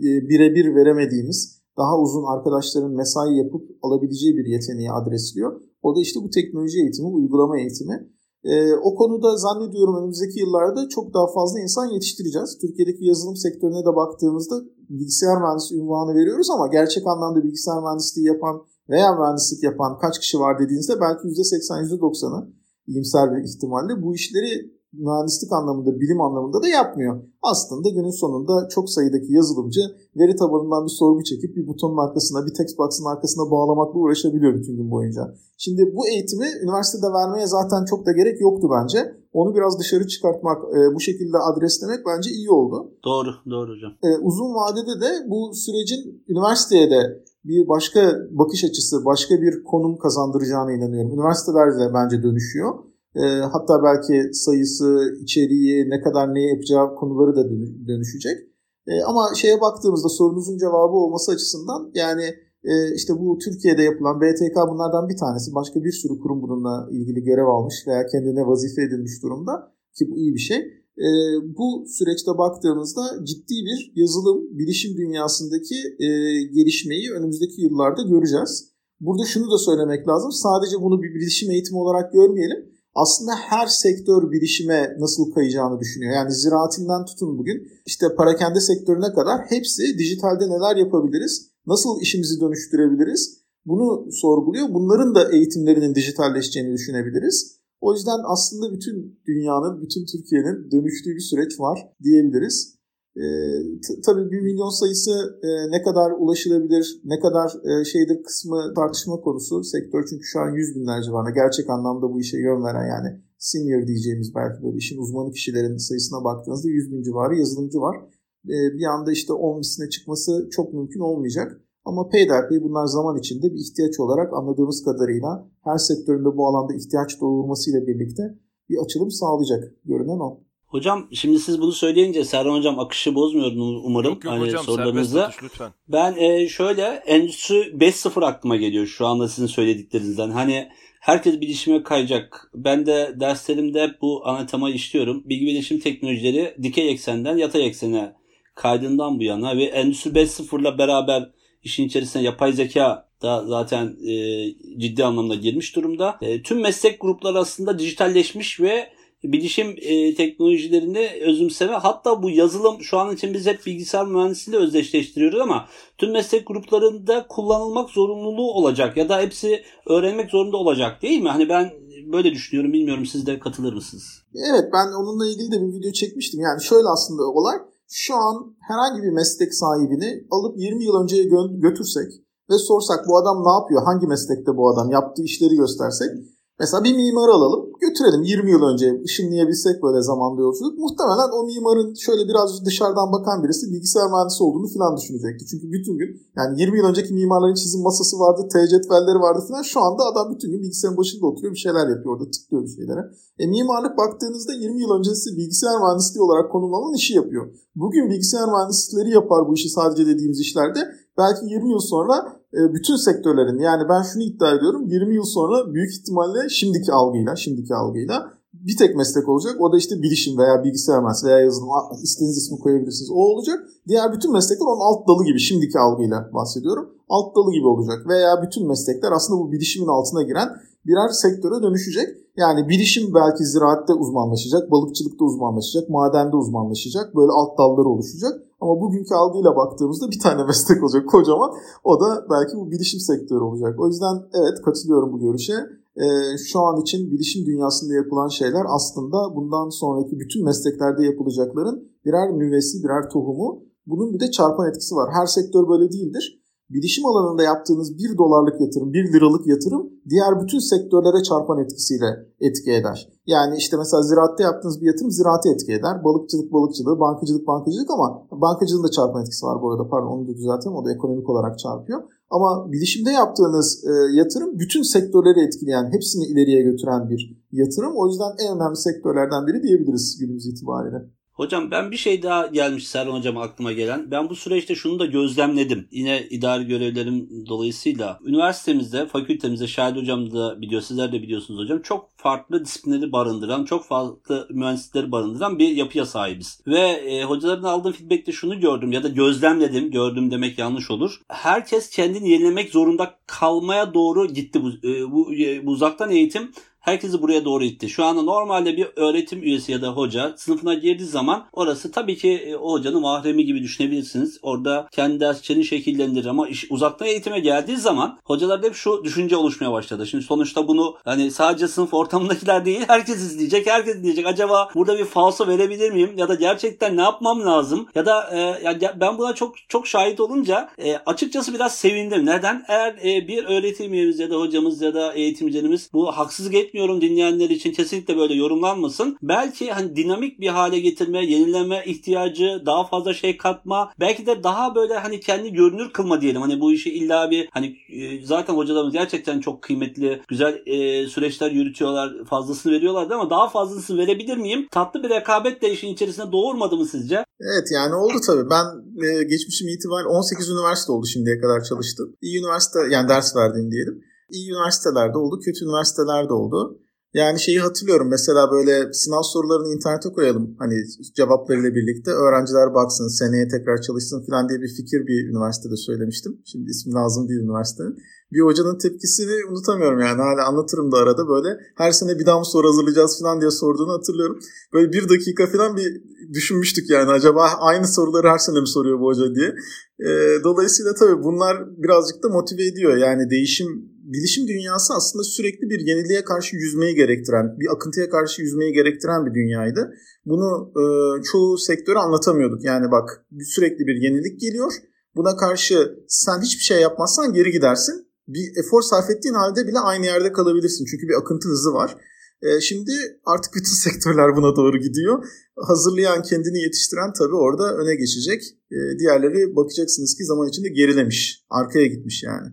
B: e, birebir veremediğimiz daha uzun arkadaşların mesai yapıp alabileceği bir yeteneği adresliyor. O da işte bu teknoloji eğitimi, uygulama eğitimi. Ee, o konuda zannediyorum önümüzdeki yıllarda çok daha fazla insan yetiştireceğiz. Türkiye'deki yazılım sektörüne de baktığımızda bilgisayar mühendisi ünvanı veriyoruz ama gerçek anlamda bilgisayar mühendisliği yapan veya mühendislik yapan kaç kişi var dediğinizde belki %80, %90'ı iyimser bir ihtimalle bu işleri mühendislik anlamında, bilim anlamında da yapmıyor. Aslında günün sonunda çok sayıdaki yazılımcı veri tabanından bir sorgu çekip bir butonun arkasına, bir text box'ın arkasına bağlamakla uğraşabiliyor bütün gün boyunca. Şimdi bu eğitimi üniversitede vermeye zaten çok da gerek yoktu bence. Onu biraz dışarı çıkartmak, e, bu şekilde adreslemek bence iyi oldu.
C: Doğru, doğru hocam.
B: E, uzun vadede de bu sürecin üniversiteye de bir başka bakış açısı, başka bir konum kazandıracağına inanıyorum. Üniversiteler de bence dönüşüyor. E, hatta belki sayısı, içeriği, ne kadar ne yapacağı konuları da dönüşecek. E, ama şeye baktığımızda sorunuzun cevabı olması açısından yani e, işte bu Türkiye'de yapılan BTK bunlardan bir tanesi. Başka bir sürü kurum bununla ilgili görev almış veya kendine vazife edilmiş durumda ki bu iyi bir şey. E, bu süreçte baktığımızda ciddi bir yazılım, bilişim dünyasındaki e, gelişmeyi önümüzdeki yıllarda göreceğiz. Burada şunu da söylemek lazım. Sadece bunu bir bilişim eğitimi olarak görmeyelim aslında her sektör bilişime nasıl kayacağını düşünüyor. Yani ziraatinden tutun bugün işte parakende sektörüne kadar hepsi dijitalde neler yapabiliriz, nasıl işimizi dönüştürebiliriz bunu sorguluyor. Bunların da eğitimlerinin dijitalleşeceğini düşünebiliriz. O yüzden aslında bütün dünyanın, bütün Türkiye'nin dönüştüğü bir süreç var diyebiliriz. E, tabii bir milyon sayısı e, ne kadar ulaşılabilir, ne kadar e, şeydir kısmı tartışma konusu. Sektör çünkü şu an yüz binler civarında. Gerçek anlamda bu işe yön veren yani senior diyeceğimiz belki böyle işin uzmanı kişilerin sayısına baktığınızda yüz bin civarı yazılımcı var. E, bir anda işte 10 misline çıkması çok mümkün olmayacak. Ama peyderpey bunlar zaman içinde bir ihtiyaç olarak anladığımız kadarıyla her sektöründe bu alanda ihtiyaç doğurmasıyla birlikte bir açılım sağlayacak görünen o.
C: Hocam şimdi siz bunu söyleyince Serhan Hocam akışı bozmuyor umarım.
A: Yok yok hani hocam
C: sorularınızda.
A: Atış, lütfen.
C: Ben e, şöyle Endüstri 5.0 aklıma geliyor şu anda sizin söylediklerinizden. Hani herkes bilişime kayacak. Ben de derslerimde bu ana temayı işliyorum. Bilgi bilişim teknolojileri dikey eksenden yatay eksene kaydından bu yana ve Endüstri 5.0 ile beraber işin içerisine yapay zeka da zaten e, ciddi anlamda girmiş durumda. E, tüm meslek grupları aslında dijitalleşmiş ve bilişim e, teknolojilerini özümseme hatta bu yazılım şu an için biz hep bilgisayar mühendisliğiyle özdeşleştiriyoruz ama tüm meslek gruplarında kullanılmak zorunluluğu olacak ya da hepsi öğrenmek zorunda olacak değil mi? Hani ben böyle düşünüyorum bilmiyorum siz de katılır mısınız?
B: Evet ben onunla ilgili de bir video çekmiştim. Yani şöyle aslında olay şu an herhangi bir meslek sahibini alıp 20 yıl önceye gö- götürsek ve sorsak bu adam ne yapıyor, hangi meslekte bu adam yaptığı işleri göstersek Mesela bir mimar alalım, götürelim 20 yıl önce ışınlayabilsek böyle zamanda yolculuk. Muhtemelen o mimarın şöyle biraz dışarıdan bakan birisi bilgisayar mühendisi olduğunu falan düşünecekti. Çünkü bütün gün yani 20 yıl önceki mimarların çizim masası vardı, T cetvelleri vardı falan. Şu anda adam bütün gün bilgisayarın başında oturuyor bir şeyler yapıyor orada tıklıyor bir şeylere. E mimarlık baktığınızda 20 yıl öncesi bilgisayar mühendisliği olarak konumlanan işi yapıyor. Bugün bilgisayar mühendisleri yapar bu işi sadece dediğimiz işlerde. Belki 20 yıl sonra bütün sektörlerin yani ben şunu iddia ediyorum 20 yıl sonra büyük ihtimalle şimdiki algıyla şimdiki algıyla bir tek meslek olacak. O da işte bilişim veya bilgisayar mühendisi veya yazılım. İstediğiniz ismi koyabilirsiniz. O olacak. Diğer bütün meslekler onun alt dalı gibi. Şimdiki algıyla bahsediyorum. Alt dalı gibi olacak. Veya bütün meslekler aslında bu bilişimin altına giren birer sektöre dönüşecek. Yani bilişim belki ziraatte uzmanlaşacak, balıkçılıkta uzmanlaşacak, madende uzmanlaşacak. Böyle alt dalları oluşacak. Ama bugünkü algıyla baktığımızda bir tane meslek olacak kocaman. O da belki bu bilişim sektörü olacak. O yüzden evet katılıyorum bu görüşe. Ee, şu an için bilişim dünyasında yapılan şeyler aslında bundan sonraki bütün mesleklerde yapılacakların birer nüvesi, birer tohumu. Bunun bir de çarpan etkisi var. Her sektör böyle değildir bilişim alanında yaptığınız 1 dolarlık yatırım, 1 liralık yatırım diğer bütün sektörlere çarpan etkisiyle etki eder. Yani işte mesela ziraatte yaptığınız bir yatırım ziraate etki eder. Balıkçılık balıkçılığı, bankacılık bankacılık ama bankacılığın da çarpan etkisi var bu arada. Pardon onu da düzeltelim. O da ekonomik olarak çarpıyor. Ama bilişimde yaptığınız e, yatırım bütün sektörleri etkileyen, hepsini ileriye götüren bir yatırım. O yüzden en önemli sektörlerden biri diyebiliriz günümüz itibariyle.
C: Hocam ben bir şey daha gelmiş Serhan Hocam aklıma gelen. Ben bu süreçte şunu da gözlemledim. Yine idari görevlerim dolayısıyla. Üniversitemizde, fakültemizde Şahit Hocam da biliyor, sizler de biliyorsunuz hocam. Çok farklı disiplinleri barındıran, çok farklı mühendisleri barındıran bir yapıya sahibiz. Ve e, hocaların aldığım feedbackte şunu gördüm ya da gözlemledim, gördüm demek yanlış olur. Herkes kendini yenilemek zorunda kalmaya doğru gitti bu, e, bu, e, bu uzaktan eğitim herkesi buraya doğru itti. Şu anda normalde bir öğretim üyesi ya da hoca sınıfına girdiği zaman orası tabii ki e, o hocanın mahremi gibi düşünebilirsiniz. Orada kendi derslerini şekillendirir ama iş uzaktan eğitime geldiği zaman hocalarda hep şu düşünce oluşmaya başladı. Şimdi sonuçta bunu hani sadece sınıf ortamındakiler değil herkes izleyecek. Herkes dinleyecek. Acaba burada bir falso verebilir miyim? Ya da gerçekten ne yapmam lazım? Ya da e, ya ben buna çok çok şahit olunca e, açıkçası biraz sevindim. Neden? Eğer e, bir öğretim üyemiz ya da hocamız ya da eğitimcilerimiz bu haksızlık etmiyorum dinleyenler için kesinlikle böyle yorumlanmasın. Belki hani dinamik bir hale getirme, yenileme ihtiyacı, daha fazla şey katma, belki de daha böyle hani kendi görünür kılma diyelim. Hani bu işi illa bir hani e, zaten hocalarımız gerçekten çok kıymetli, güzel e, süreçler yürütüyorlar, fazlasını veriyorlardı ama daha fazlasını verebilir miyim? Tatlı bir rekabet de işin içerisinde doğurmadı mı sizce?
B: Evet yani oldu tabii. Ben e, geçmişim itibariyle 18 üniversite oldu şimdiye kadar çalıştım. İyi üniversite yani ders verdiğim diyelim iyi üniversitelerde oldu, kötü üniversitelerde oldu. Yani şeyi hatırlıyorum mesela böyle sınav sorularını internete koyalım hani cevaplarıyla birlikte öğrenciler baksın seneye tekrar çalışsın falan diye bir fikir bir üniversitede söylemiştim. Şimdi ismi lazım bir üniversitenin. Bir hocanın tepkisini unutamıyorum yani hala anlatırım da arada böyle her sene bir daha mı soru hazırlayacağız falan diye sorduğunu hatırlıyorum. Böyle bir dakika falan bir düşünmüştük yani acaba aynı soruları her sene mi soruyor bu hoca diye. dolayısıyla tabii bunlar birazcık da motive ediyor yani değişim bilişim dünyası aslında sürekli bir yeniliğe karşı yüzmeyi gerektiren, bir akıntıya karşı yüzmeyi gerektiren bir dünyaydı. Bunu e, çoğu sektöre anlatamıyorduk. Yani bak sürekli bir yenilik geliyor. Buna karşı sen hiçbir şey yapmazsan geri gidersin. Bir efor sarf ettiğin halde bile aynı yerde kalabilirsin. Çünkü bir akıntı hızı var. E, şimdi artık bütün sektörler buna doğru gidiyor. Hazırlayan, kendini yetiştiren tabii orada öne geçecek. E, diğerleri bakacaksınız ki zaman içinde gerilemiş, arkaya gitmiş yani.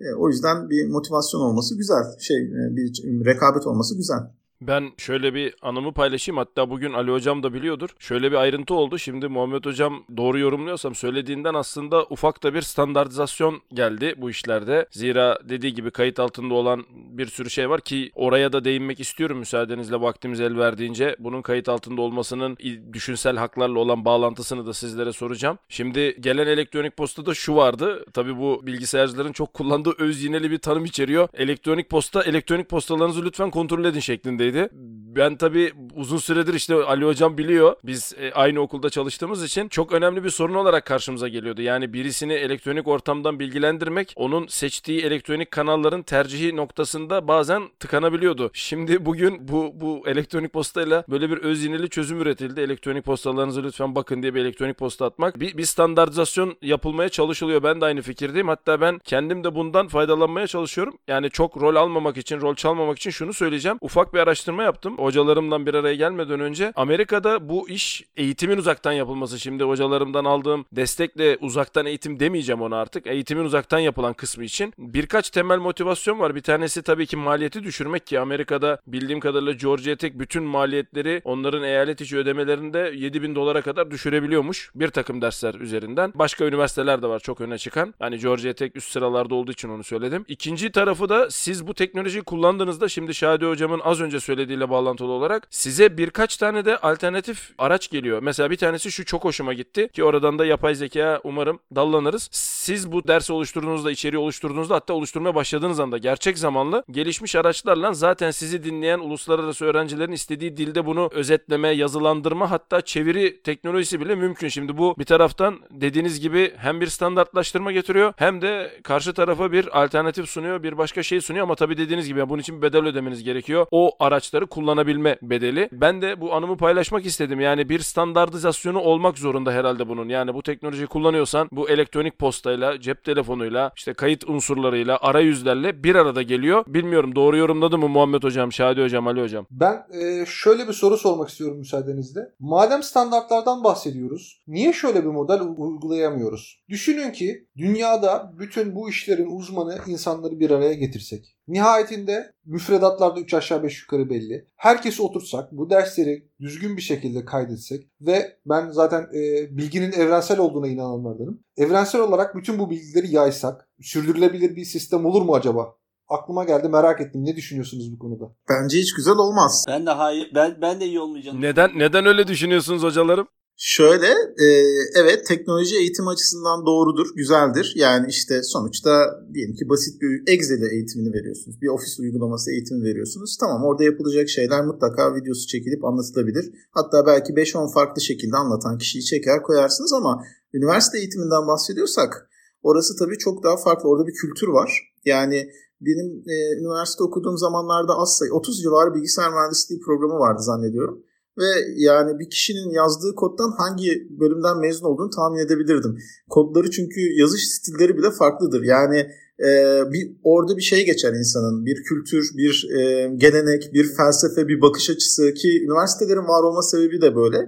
B: E, o yüzden bir motivasyon olması güzel. Şey e, bir rekabet olması güzel.
A: Ben şöyle bir anımı paylaşayım. Hatta bugün Ali Hocam da biliyordur. Şöyle bir ayrıntı oldu. Şimdi Muhammed Hocam doğru yorumluyorsam söylediğinden aslında ufak da bir standartizasyon geldi bu işlerde. Zira dediği gibi kayıt altında olan bir sürü şey var ki oraya da değinmek istiyorum müsaadenizle vaktimiz el verdiğince. Bunun kayıt altında olmasının düşünsel haklarla olan bağlantısını da sizlere soracağım. Şimdi gelen elektronik postada şu vardı. Tabii bu bilgisayarcıların çok kullandığı öz yineli bir tanım içeriyor. Elektronik posta, elektronik postalarınızı lütfen kontrol edin şeklinde öyleydi. Ben tabii uzun süredir işte Ali Hocam biliyor. Biz e, aynı okulda çalıştığımız için çok önemli bir sorun olarak karşımıza geliyordu. Yani birisini elektronik ortamdan bilgilendirmek onun seçtiği elektronik kanalların tercihi noktasında bazen tıkanabiliyordu. Şimdi bugün bu bu elektronik postayla böyle bir öz yineli çözüm üretildi. Elektronik postalarınızı lütfen bakın diye bir elektronik posta atmak. Bir, bir standartizasyon yapılmaya çalışılıyor. Ben de aynı fikirdeyim. Hatta ben kendim de bundan faydalanmaya çalışıyorum. Yani çok rol almamak için, rol çalmamak için şunu söyleyeceğim. Ufak bir araştırma araştırma yaptım. Hocalarımdan bir araya gelmeden önce Amerika'da bu iş eğitimin uzaktan yapılması. Şimdi hocalarımdan aldığım destekle uzaktan eğitim demeyeceğim ona artık. Eğitimin uzaktan yapılan kısmı için birkaç temel motivasyon var. Bir tanesi tabii ki maliyeti düşürmek ki Amerika'da bildiğim kadarıyla Georgia Tech bütün maliyetleri onların eyalet içi ödemelerinde 7000 dolara kadar düşürebiliyormuş. Bir takım dersler üzerinden. Başka üniversiteler de var çok öne çıkan. Hani Georgia Tech üst sıralarda olduğu için onu söyledim. İkinci tarafı da siz bu teknolojiyi kullandığınızda şimdi Şadi hocamın az önce söylediği söylediğiyle bağlantılı olarak size birkaç tane de alternatif araç geliyor. Mesela bir tanesi şu çok hoşuma gitti ki oradan da yapay zeka umarım dallanırız. Siz bu dersi oluşturduğunuzda, içeriği oluşturduğunuzda hatta oluşturmaya başladığınız anda gerçek zamanlı gelişmiş araçlarla zaten sizi dinleyen uluslararası öğrencilerin istediği dilde bunu özetleme, yazılandırma hatta çeviri teknolojisi bile mümkün. Şimdi bu bir taraftan dediğiniz gibi hem bir standartlaştırma getiriyor hem de karşı tarafa bir alternatif sunuyor, bir başka şey sunuyor ama tabii dediğiniz gibi bunun için bir bedel ödemeniz gerekiyor. O araçları kullanabilme bedeli. Ben de bu anımı paylaşmak istedim. Yani bir standartizasyonu olmak zorunda herhalde bunun. Yani bu teknolojiyi kullanıyorsan bu elektronik postayla, cep telefonuyla, işte kayıt unsurlarıyla, arayüzlerle bir arada geliyor. Bilmiyorum doğru yorumladı mı Muhammed Hocam, Şadi Hocam, Ali Hocam?
D: Ben e, şöyle bir soru sormak istiyorum müsaadenizle. Madem standartlardan bahsediyoruz, niye şöyle bir model uygulayamıyoruz? Düşünün ki dünyada bütün bu işlerin uzmanı insanları bir araya getirsek. Nihayetinde müfredatlarda 3 aşağı 5 yukarı belli. Herkesi oturtsak, bu dersleri düzgün bir şekilde kaydetsek ve ben zaten e, bilginin evrensel olduğuna inananlardanım. Evrensel olarak bütün bu bilgileri yaysak, sürdürülebilir bir sistem olur mu acaba? Aklıma geldi merak ettim. Ne düşünüyorsunuz bu konuda?
B: Bence hiç güzel olmaz.
C: Ben de hayır ben ben de iyi olmayacağını.
A: Neden neden öyle düşünüyorsunuz hocalarım?
B: Şöyle, e, evet teknoloji eğitim açısından doğrudur, güzeldir. Yani işte sonuçta diyelim ki basit bir Excel eğitimini veriyorsunuz. Bir ofis uygulaması eğitimi veriyorsunuz. Tamam orada yapılacak şeyler mutlaka videosu çekilip anlatılabilir. Hatta belki 5-10 farklı şekilde anlatan kişiyi çeker koyarsınız ama üniversite eğitiminden bahsediyorsak orası tabii çok daha farklı. Orada bir kültür var. Yani benim e, üniversite okuduğum zamanlarda az sayı 30 civarı bilgisayar mühendisliği programı vardı zannediyorum ve yani bir kişinin yazdığı koddan hangi bölümden mezun olduğunu tahmin edebilirdim. Kodları çünkü yazış stilleri bile farklıdır. Yani e, bir orada bir şey geçer insanın. Bir kültür, bir e, gelenek, bir felsefe, bir bakış açısı ki üniversitelerin var olma sebebi de böyle.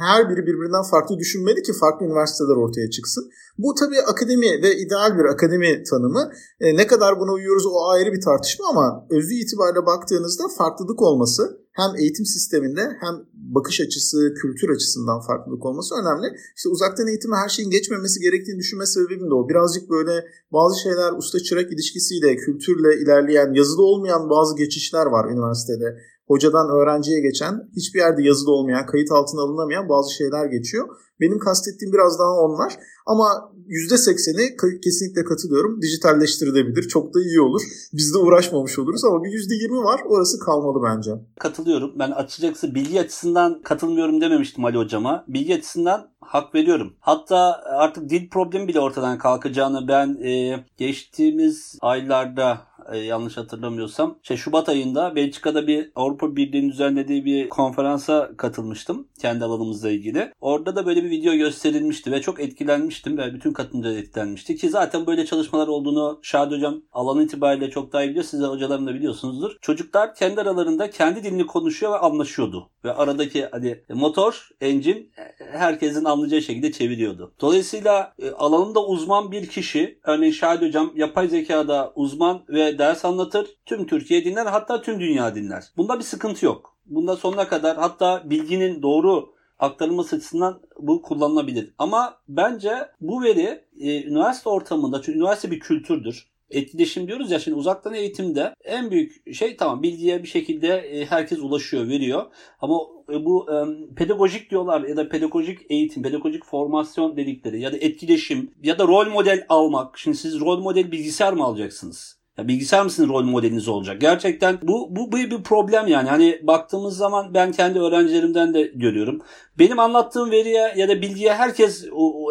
B: Her biri birbirinden farklı düşünmeli ki farklı üniversiteler ortaya çıksın. Bu tabii akademi ve ideal bir akademi tanımı. E, ne kadar buna uyuyoruz o ayrı bir tartışma ama özü itibariyle baktığınızda farklılık olması hem eğitim sisteminde hem bakış açısı, kültür açısından farklılık olması önemli. İşte uzaktan eğitime her şeyin geçmemesi gerektiğini düşünme sebebim de o. Birazcık böyle bazı şeyler usta çırak ilişkisiyle, kültürle ilerleyen, yazılı olmayan bazı geçişler var üniversitede. Hocadan öğrenciye geçen, hiçbir yerde yazılı olmayan, kayıt altına alınamayan bazı şeyler geçiyor. Benim kastettiğim biraz daha onlar. Ama %80'i kesinlikle katılıyorum. Dijitalleştirilebilir. Çok da iyi olur. Biz de uğraşmamış oluruz ama bir %20 var. Orası kalmalı bence.
C: Katılıyorum. Ben açıkçası bilgi açısından katılmıyorum dememiştim Ali hocama. Bilgi açısından hak veriyorum. Hatta artık dil problemi bile ortadan kalkacağını ben e, geçtiğimiz aylarda e, yanlış hatırlamıyorsam şey Şubat ayında Belçika'da bir Avrupa Birliği'nin düzenlediği bir konferansa katılmıştım kendi alanımızla ilgili. Orada da böyle bir video gösterilmişti ve çok etkilenmiştim ve bütün katılımcılar etkilenmişti ki zaten böyle çalışmalar olduğunu Şadi hocam alan itibariyle çok daha iyi biliyor. Siz de hocalarım da biliyorsunuzdur. Çocuklar kendi aralarında kendi dilini konuşuyor ve anlaşıyordu. Ve aradaki hani motor, engine herkesin anlayacağı şekilde çeviriyordu. Dolayısıyla e, alanında uzman bir kişi örneğin Şadi hocam yapay zekada uzman ve ders anlatır. Tüm Türkiye dinler hatta tüm dünya dinler. Bunda bir sıkıntı yok. Bunda sonuna kadar hatta bilginin doğru aktarılması açısından bu kullanılabilir. Ama bence bu veri e, üniversite ortamında çünkü üniversite bir kültürdür. Etkileşim diyoruz ya şimdi uzaktan eğitimde en büyük şey tamam bilgiye bir şekilde e, herkes ulaşıyor, veriyor. Ama e, bu e, pedagojik diyorlar ya da pedagojik eğitim, pedagojik formasyon dedikleri ya da etkileşim ya da rol model almak. Şimdi siz rol model bilgisayar mı alacaksınız? Ya bilgisayar mısınız rol modeliniz olacak? Gerçekten bu, bu, bu bir problem yani. Hani baktığımız zaman ben kendi öğrencilerimden de görüyorum. Benim anlattığım veriye ya da bilgiye herkes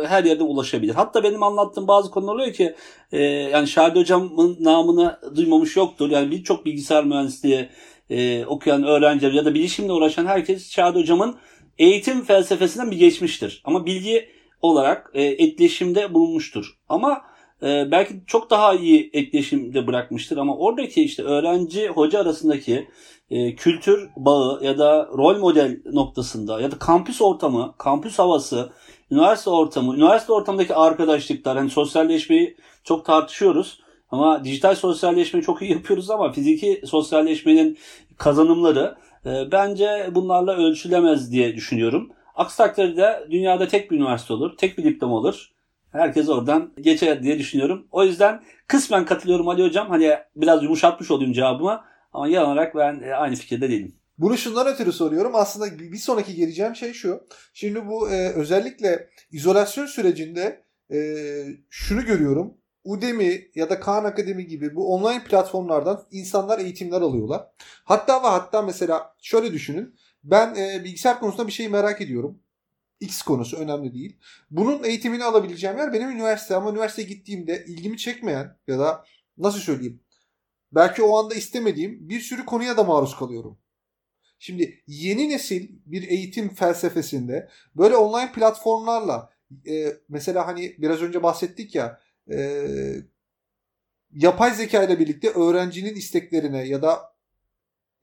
C: her yerde ulaşabilir. Hatta benim anlattığım bazı konular oluyor ki e, yani Şadi Hocam'ın namını duymamış yoktur. Yani birçok bilgisayar mühendisliği e, okuyan öğrenciler ya da bilişimle uğraşan herkes Şadi Hocam'ın eğitim felsefesinden bir geçmiştir. Ama bilgi olarak e, etkileşimde bulunmuştur. Ama e, belki çok daha iyi etkileşimde bırakmıştır ama oradaki işte öğrenci hoca arasındaki e, kültür bağı ya da rol model noktasında ya da kampüs ortamı, kampüs havası, üniversite ortamı, üniversite ortamındaki arkadaşlıklar, hani sosyalleşmeyi çok tartışıyoruz. Ama dijital sosyalleşmeyi çok iyi yapıyoruz ama fiziki sosyalleşmenin kazanımları e, bence bunlarla ölçülemez diye düşünüyorum. Aksi takdirde dünyada tek bir üniversite olur, tek bir diploma olur. Herkes oradan geçer diye düşünüyorum. O yüzden kısmen katılıyorum Ali Hocam. Hani biraz yumuşatmış olayım cevabıma. Ama genel olarak ben e, aynı fikirde değilim.
D: Bunu şundan ötürü soruyorum. Aslında bir sonraki geleceğim şey şu. Şimdi bu e, özellikle izolasyon sürecinde e, şunu görüyorum. Udemy ya da Khan Akademi gibi bu online platformlardan insanlar eğitimler alıyorlar. Hatta ve hatta mesela şöyle düşünün. Ben e, bilgisayar konusunda bir şeyi merak ediyorum. X konusu önemli değil. Bunun eğitimini alabileceğim yer benim üniversite ama üniversiteye gittiğimde ilgimi çekmeyen ya da nasıl söyleyeyim belki o anda istemediğim bir sürü konuya da maruz kalıyorum. Şimdi yeni nesil bir eğitim felsefesinde böyle online platformlarla e, mesela hani biraz önce bahsettik ya e, yapay zeka ile birlikte öğrencinin isteklerine ya da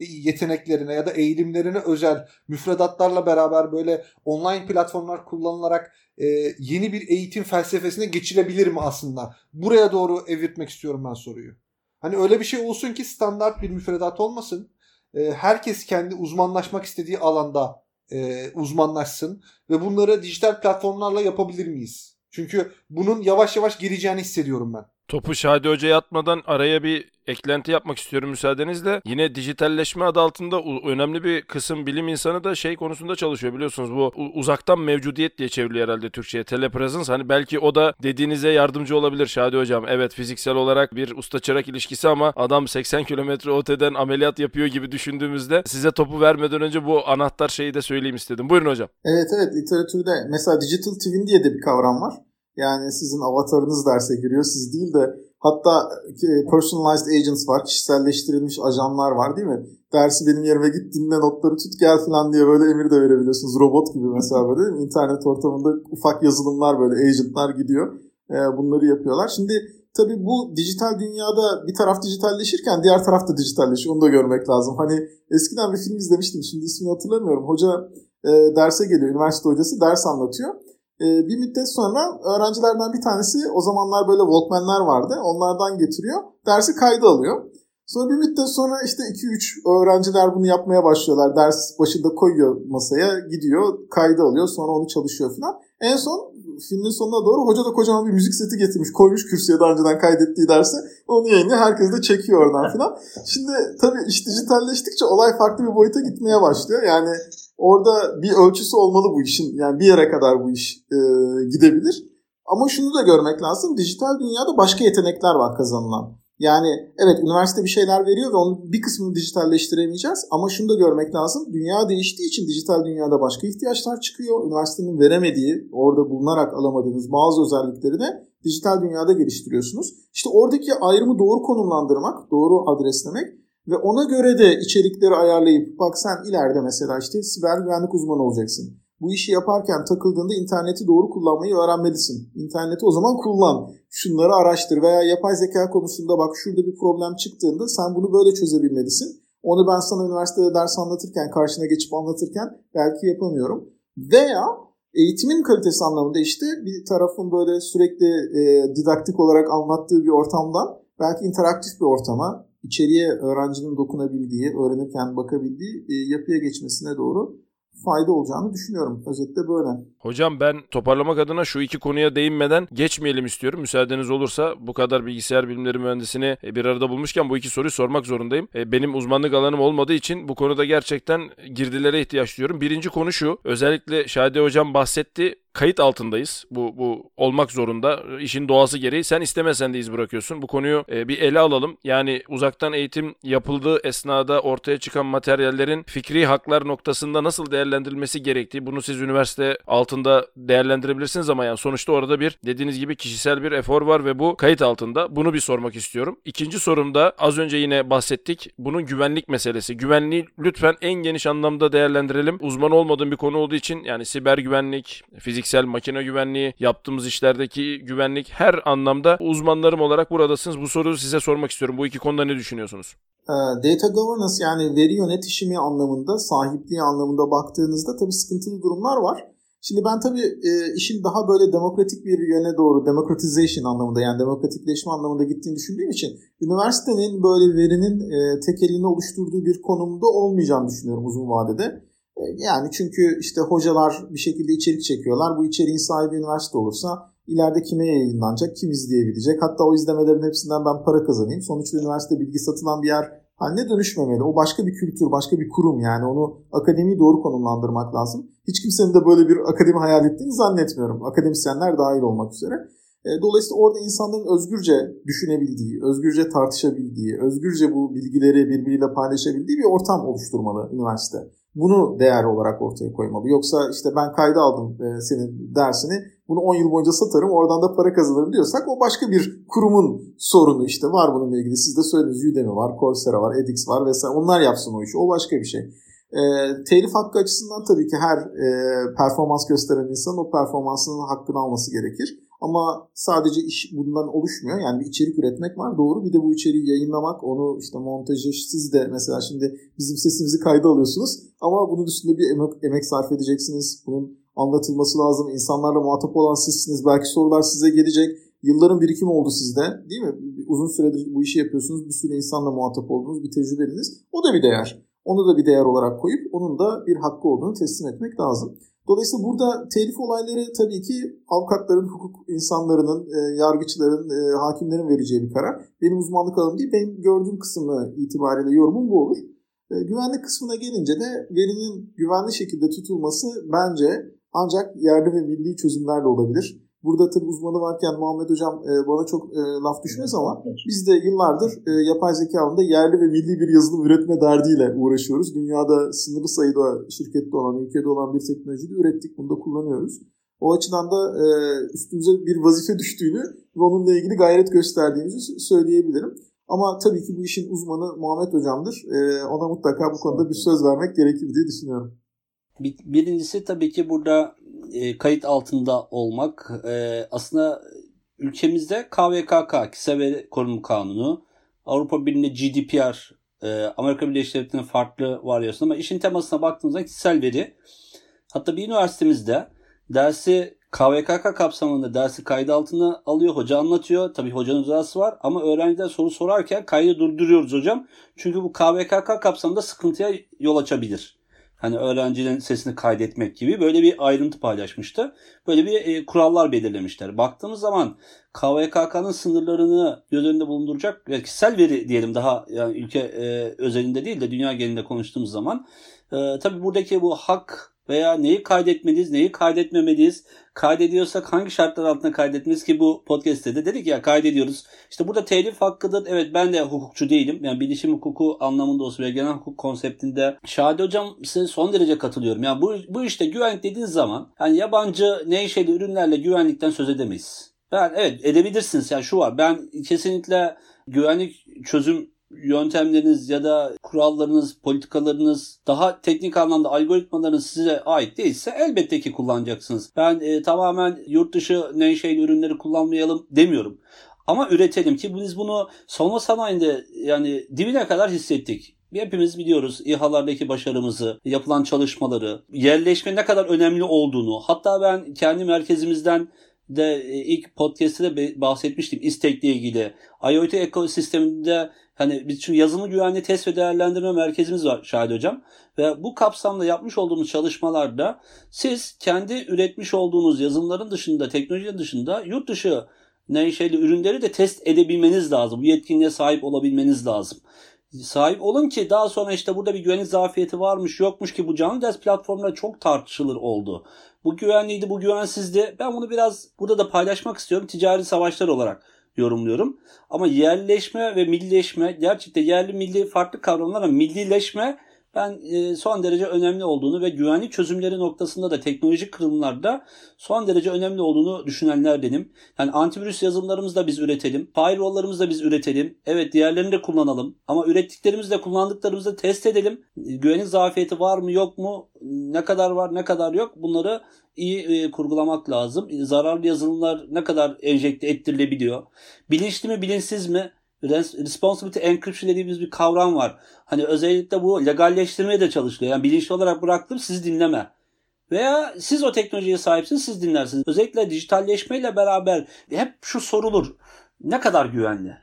D: yeteneklerine ya da eğilimlerine özel müfredatlarla beraber böyle online platformlar kullanılarak e, yeni bir eğitim felsefesine geçilebilir mi aslında? Buraya doğru evirtmek istiyorum ben soruyu. Hani öyle bir şey olsun ki standart bir müfredat olmasın. E, herkes kendi uzmanlaşmak istediği alanda e, uzmanlaşsın ve bunları dijital platformlarla yapabilir miyiz? Çünkü bunun yavaş yavaş geleceğini hissediyorum ben.
A: Topu Şadi Hoca'ya atmadan araya bir eklenti yapmak istiyorum müsaadenizle. Yine dijitalleşme adı altında önemli bir kısım bilim insanı da şey konusunda çalışıyor biliyorsunuz. Bu uzaktan mevcudiyet diye çevriliyor herhalde Türkçe'ye. Telepresence hani belki o da dediğinize yardımcı olabilir Şadi Hocam. Evet fiziksel olarak bir usta çırak ilişkisi ama adam 80 kilometre öteden ameliyat yapıyor gibi düşündüğümüzde size topu vermeden önce bu anahtar şeyi de söyleyeyim istedim. Buyurun hocam.
B: Evet evet literatürde mesela digital twin diye de bir kavram var. Yani sizin avatarınız derse giriyor. Siz değil de hatta e, personalized agents var. Kişiselleştirilmiş ajanlar var değil mi? Dersi benim yerime git dinle notları tut gel falan diye böyle emir de verebiliyorsunuz. Robot gibi mesela böyle değil mi? İnternet ortamında ufak yazılımlar böyle agentlar gidiyor. E, bunları yapıyorlar. Şimdi tabii bu dijital dünyada bir taraf dijitalleşirken diğer taraf da dijitalleşiyor. Onu da görmek lazım. Hani eskiden bir film izlemiştim. Şimdi ismini hatırlamıyorum. Hoca e, derse geliyor. Üniversite hocası ders anlatıyor. Ee, bir müddet sonra öğrencilerden bir tanesi o zamanlar böyle Walkman'ler vardı. Onlardan getiriyor. Dersi kaydı alıyor. Sonra bir müddet sonra işte 2-3 öğrenciler bunu yapmaya başlıyorlar. Ders başında koyuyor masaya, gidiyor, kaydı alıyor, sonra onu çalışıyor falan. En son filmin sonuna doğru hoca da kocaman bir müzik seti getirmiş. Koymuş kürsüye daha önceden kaydettiği dersi. Onu yayınlıyor. Herkes de çekiyor oradan falan. Şimdi tabii iş dijitalleştikçe olay farklı bir boyuta gitmeye başlıyor. Yani Orada bir ölçüsü olmalı bu işin. Yani bir yere kadar bu iş e, gidebilir. Ama şunu da görmek lazım. Dijital dünyada başka yetenekler var kazanılan. Yani evet üniversite bir şeyler veriyor ve onun bir kısmını dijitalleştiremeyeceğiz. Ama şunu da görmek lazım. Dünya değiştiği için dijital dünyada başka ihtiyaçlar çıkıyor. Üniversitenin veremediği, orada bulunarak alamadığınız bazı özellikleri de dijital dünyada geliştiriyorsunuz. İşte oradaki ayrımı doğru konumlandırmak, doğru adreslemek ve ona göre de içerikleri ayarlayıp bak sen ileride mesela işte siber güvenlik uzmanı olacaksın. Bu işi yaparken takıldığında interneti doğru kullanmayı öğrenmelisin. İnterneti o zaman kullan. Şunları araştır veya yapay zeka konusunda bak şurada bir problem çıktığında sen bunu böyle çözebilmelisin. Onu ben sana üniversitede ders anlatırken, karşına geçip anlatırken belki yapamıyorum. Veya eğitimin kalitesi anlamında işte bir tarafın böyle sürekli e, didaktik olarak anlattığı bir ortamdan belki interaktif bir ortama içeriye öğrencinin dokunabildiği, öğrenirken bakabildiği e, yapıya geçmesine doğru fayda olacağını düşünüyorum. Özetle böyle.
A: Hocam ben toparlamak adına şu iki konuya değinmeden geçmeyelim istiyorum. Müsaadeniz olursa bu kadar bilgisayar bilimleri mühendisini e, bir arada bulmuşken bu iki soruyu sormak zorundayım. E, benim uzmanlık alanım olmadığı için bu konuda gerçekten girdilere ihtiyaç duyuyorum. Birinci konu şu. Özellikle Şadi Hocam bahsetti kayıt altındayız. Bu bu olmak zorunda. İşin doğası gereği. Sen istemesen de iz bırakıyorsun. Bu konuyu e, bir ele alalım. Yani uzaktan eğitim yapıldığı esnada ortaya çıkan materyallerin fikri haklar noktasında nasıl değerlendirilmesi gerektiği. Bunu siz üniversite altında değerlendirebilirsiniz ama yani sonuçta orada bir dediğiniz gibi kişisel bir efor var ve bu kayıt altında. Bunu bir sormak istiyorum. İkinci sorumda az önce yine bahsettik. Bunun güvenlik meselesi. Güvenliği lütfen en geniş anlamda değerlendirelim. Uzman olmadığım bir konu olduğu için yani siber güvenlik, fizik fiziksel makine güvenliği, yaptığımız işlerdeki güvenlik her anlamda uzmanlarım olarak buradasınız. Bu soruyu size sormak istiyorum. Bu iki konuda ne düşünüyorsunuz?
B: Ee, data governance yani veri yönetişimi anlamında, sahipliği anlamında baktığınızda tabii sıkıntılı durumlar var. Şimdi ben tabii e, işin daha böyle demokratik bir yöne doğru, democratization anlamında yani demokratikleşme anlamında gittiğini düşündüğüm için üniversitenin böyle verinin e, tekelini oluşturduğu bir konumda olmayacağını düşünüyorum uzun vadede. E, yani çünkü işte hocalar bir şekilde içerik çekiyorlar. Bu içeriğin sahibi üniversite olursa ileride kime yayınlanacak, kim izleyebilecek. Hatta o izlemelerin hepsinden ben para kazanayım. Sonuçta üniversite bilgi satılan bir yer haline dönüşmemeli. O başka bir kültür, başka bir kurum yani onu akademiyi doğru konumlandırmak lazım. Hiç kimsenin de böyle bir akademi hayal ettiğini zannetmiyorum. Akademisyenler dahil olmak üzere. E, dolayısıyla orada insanların özgürce düşünebildiği, özgürce tartışabildiği, özgürce bu bilgileri birbiriyle paylaşabildiği bir ortam oluşturmalı üniversite. Bunu değer olarak ortaya koymalı. Yoksa işte ben kayda aldım e, senin dersini, bunu 10 yıl boyunca satarım, oradan da para kazanırım diyorsak o başka bir kurumun sorunu işte var bununla ilgili. Siz de söylediniz Udemy var, Coursera var, edX var vesaire. Onlar yapsın o işi. O başka bir şey. E, telif hakkı açısından tabii ki her e, performans gösteren insanın o performansının hakkını alması gerekir. Ama sadece iş bundan oluşmuyor. Yani bir içerik üretmek var doğru. Bir de bu içeriği yayınlamak, onu işte montajı siz de mesela şimdi bizim sesimizi kayda alıyorsunuz. Ama bunun üstünde bir emek, emek sarf edeceksiniz. Bunun anlatılması lazım. İnsanlarla muhatap olan sizsiniz. Belki sorular size gelecek. Yılların birikimi oldu sizde değil mi? Uzun süredir bu işi yapıyorsunuz. Bir sürü insanla muhatap oldunuz. Bir tecrübeniz. O da bir değer. Onu da bir değer olarak koyup onun da bir hakkı olduğunu teslim etmek lazım. Dolayısıyla burada telif olayları tabii ki avukatların, hukuk insanlarının, e, yargıçların, e, hakimlerin vereceği bir karar. Benim uzmanlık alanım değil. Benim gördüğüm kısmı itibariyle yorumum bu olur. E, güvenlik kısmına gelince de verinin güvenli şekilde tutulması bence ancak yerli ve milli çözümlerle olabilir. Burada tabii uzmanı varken Muhammed Hocam e, bana çok e, laf düşmez ama biz de yıllardır e, yapay zeka alanında yerli ve milli bir yazılım üretme derdiyle uğraşıyoruz. Dünyada sınırlı sayıda şirkette olan, ülkede olan bir teknolojiyi ürettik. Bunu da kullanıyoruz. O açıdan da e, üstümüze bir vazife düştüğünü ve onunla ilgili gayret gösterdiğimizi söyleyebilirim. Ama tabii ki bu işin uzmanı Muhammed Hocam'dır. E, ona mutlaka bu konuda bir söz vermek gerekir diye düşünüyorum.
C: Birincisi tabii ki burada e, kayıt altında olmak. E, aslında ülkemizde KVKK, Kişisel Veri Koruma Kanunu, Avrupa Birliği'nde GDPR, e, Amerika Birleşik Devletleri'nin farklı varyasyonu ama işin temasına baktığımızda kişisel veri. Hatta bir üniversitemizde dersi KVKK kapsamında dersi kaydı altına alıyor. Hoca anlatıyor. Tabii hocanın rızası var ama öğrenciler soru sorarken kaydı durduruyoruz hocam. Çünkü bu KVKK kapsamında sıkıntıya yol açabilir. Hani öğrencinin sesini kaydetmek gibi böyle bir ayrıntı paylaşmıştı. Böyle bir e, kurallar belirlemişler. Baktığımız zaman KVKK'nın sınırlarını göz önünde bulunduracak ve kişisel veri diyelim daha yani ülke e, özelinde değil de dünya genelinde konuştuğumuz zaman e, tabii buradaki bu hak veya neyi kaydetmeliyiz, neyi kaydetmemeliyiz, kaydediyorsak hangi şartlar altında kaydetmeliyiz ki bu podcast'te de dedik ya kaydediyoruz. İşte burada telif hakkıdır. Evet ben de hukukçu değilim. Yani bilişim hukuku anlamında olsun ve genel hukuk konseptinde. Şahide hocam size son derece katılıyorum. Yani bu, bu işte güvenlik dediğiniz zaman hani yabancı neşeli ürünlerle güvenlikten söz edemeyiz. Ben evet edebilirsiniz. Yani şu var ben kesinlikle güvenlik çözüm yöntemleriniz ya da kurallarınız, politikalarınız daha teknik anlamda algoritmalarınız size ait değilse elbette ki kullanacaksınız. Ben e, tamamen yurt dışı menşeili ürünleri kullanmayalım demiyorum. Ama üretelim ki biz bunu savunma sanayinde yani dibine kadar hissettik. Hepimiz biliyoruz İHA'lardaki başarımızı, yapılan çalışmaları, yerleşme ne kadar önemli olduğunu. Hatta ben kendi merkezimizden de e, ilk podcast'te de bahsetmiştim istekle ilgili. IoT ekosisteminde Hani biz çünkü yazılım güvenliği test ve değerlendirme merkezimiz var Şahit Hocam. Ve bu kapsamda yapmış olduğumuz çalışmalarda siz kendi üretmiş olduğunuz yazılımların dışında, teknolojinin dışında yurt dışı neşeli ürünleri de test edebilmeniz lazım. Bu yetkinliğe sahip olabilmeniz lazım. Sahip olun ki daha sonra işte burada bir güvenlik zafiyeti varmış yokmuş ki bu canlı ders platformunda çok tartışılır oldu. Bu güvenliydi, bu güvensizdi. Ben bunu biraz burada da paylaşmak istiyorum ticari savaşlar olarak yorumluyorum. Ama yerleşme ve millileşme gerçekten yerli milli farklı kavramlar ama millileşme ben e, son derece önemli olduğunu ve güvenlik çözümleri noktasında da teknolojik kırılımlarda son derece önemli olduğunu düşünenlerdenim. Yani antivirüs yazılımlarımızı da biz üretelim. Firewall'larımızı da biz üretelim. Evet diğerlerini de kullanalım. Ama ürettiklerimizi de kullandıklarımızı da test edelim. Güvenlik zafiyeti var mı yok mu? Ne kadar var ne kadar yok? Bunları iyi e, kurgulamak lazım. Zararlı yazılımlar ne kadar enjekte ettirilebiliyor? Bilinçli mi bilinçsiz mi? Responsibility encryption dediğimiz bir kavram var. Hani özellikle bu legalleştirmeye de çalışılıyor. Yani bilinçli olarak bıraktım siz dinleme. Veya siz o teknolojiye sahipsiniz siz dinlersiniz. Özellikle dijitalleşmeyle beraber hep şu sorulur. Ne kadar güvenli?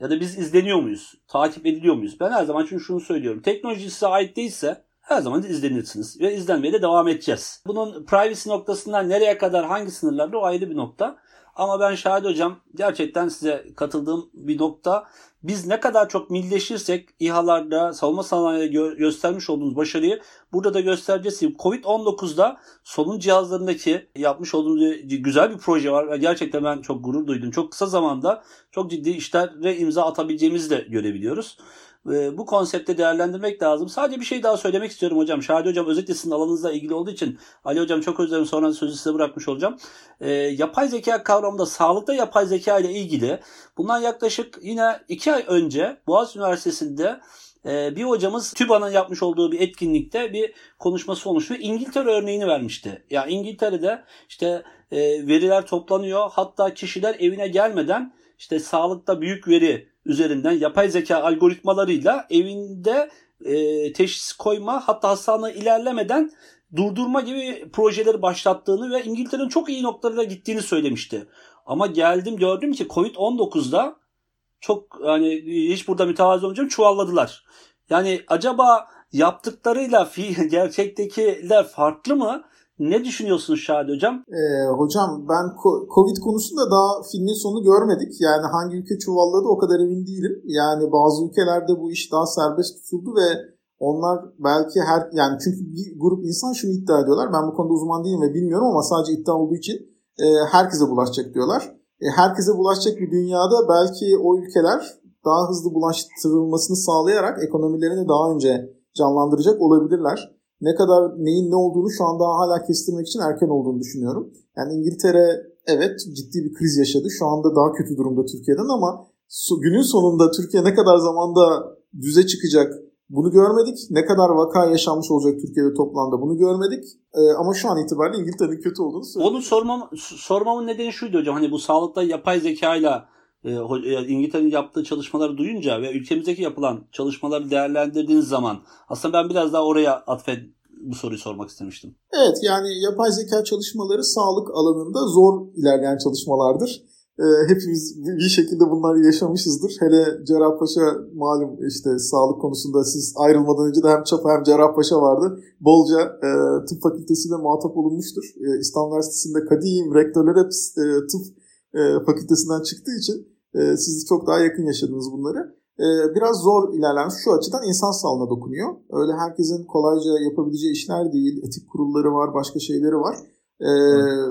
C: Ya da biz izleniyor muyuz? Takip ediliyor muyuz? Ben her zaman çünkü şunu söylüyorum. Teknoloji size ait değilse her zaman izlenirsiniz ve izlenmeye de devam edeceğiz. Bunun privacy noktasından nereye kadar hangi sınırlarda o ayrı bir nokta. Ama ben Şahit Hocam gerçekten size katıldığım bir nokta biz ne kadar çok millileşirsek İHA'larda savunma sanayide gö- göstermiş olduğumuz başarıyı burada da göstereceğiz. Covid-19'da solun cihazlarındaki yapmış olduğumuz güzel bir proje var. Gerçekten ben çok gurur duydum. Çok kısa zamanda çok ciddi işlere imza atabileceğimizi de görebiliyoruz bu konsepte değerlendirmek lazım. Sadece bir şey daha söylemek istiyorum hocam. Şahadi hocam özellikle sizin alanınızla ilgili olduğu için Ali hocam çok özlerim sonra sözü size bırakmış olacağım. E, yapay zeka kavramında sağlıkta yapay zeka ile ilgili bundan yaklaşık yine iki ay önce Boğaziçi Üniversitesi'nde e, bir hocamız TÜBA'nın yapmış olduğu bir etkinlikte bir konuşması olmuş ve İngiltere örneğini vermişti. Ya yani İngiltere'de işte e, veriler toplanıyor hatta kişiler evine gelmeden işte sağlıkta büyük veri üzerinden yapay zeka algoritmalarıyla evinde e, teşhis koyma hatta hastalığı ilerlemeden durdurma gibi projeleri başlattığını ve İngiltere'nin çok iyi noktalara gittiğini söylemişti. Ama geldim gördüm ki Covid-19'da çok hani hiç burada mütevazı olmayacağım çuvalladılar. Yani acaba yaptıklarıyla gerçektekiler farklı mı? Ne düşünüyorsunuz Şadi Hocam?
B: Ee, hocam ben Covid konusunda daha filmin sonunu görmedik. Yani hangi ülke çuvalladı o kadar emin değilim. Yani bazı ülkelerde bu iş daha serbest tutuldu ve onlar belki her yani çünkü bir grup insan şunu iddia ediyorlar. Ben bu konuda uzman değilim ve bilmiyorum ama sadece iddia olduğu için e, herkese bulaşacak diyorlar. E, herkese bulaşacak bir dünyada belki o ülkeler daha hızlı bulaştırılmasını sağlayarak ekonomilerini daha önce canlandıracak olabilirler ne kadar neyin ne olduğunu şu anda hala kestirmek için erken olduğunu düşünüyorum. Yani İngiltere evet ciddi bir kriz yaşadı. Şu anda daha kötü durumda Türkiye'den ama günün sonunda Türkiye ne kadar zamanda düze çıkacak bunu görmedik. Ne kadar vaka yaşanmış olacak Türkiye'de toplamda bunu görmedik. Ee, ama şu an itibariyle İngiltere'nin kötü olduğunu söylüyorum.
C: Onu sormam, sormamın nedeni şuydu hocam. Hani bu sağlıkta yapay zekayla e, e, İngiltere'nin yaptığı çalışmaları duyunca ve ülkemizdeki yapılan çalışmaları değerlendirdiğiniz zaman aslında ben biraz daha oraya atfed bu soruyu sormak istemiştim.
B: Evet yani yapay zeka çalışmaları sağlık alanında zor ilerleyen çalışmalardır. Ee, hepimiz bir şekilde bunları yaşamışızdır. Hele Cerrahpaşa malum işte sağlık konusunda siz ayrılmadan önce de hem Çapa hem Cerrahpaşa vardı. Bolca e, tıp fakültesiyle muhatap olunmuştur. E, İstanbul Üniversitesi'nde kadim rektörler hep e, tıp e, fakültesinden çıktığı için e, siz çok daha yakın yaşadınız bunları. E, biraz zor ilerlenmiş şu açıdan insan sağlığına dokunuyor. Öyle herkesin kolayca yapabileceği işler değil. Etik kurulları var, başka şeyleri var. E,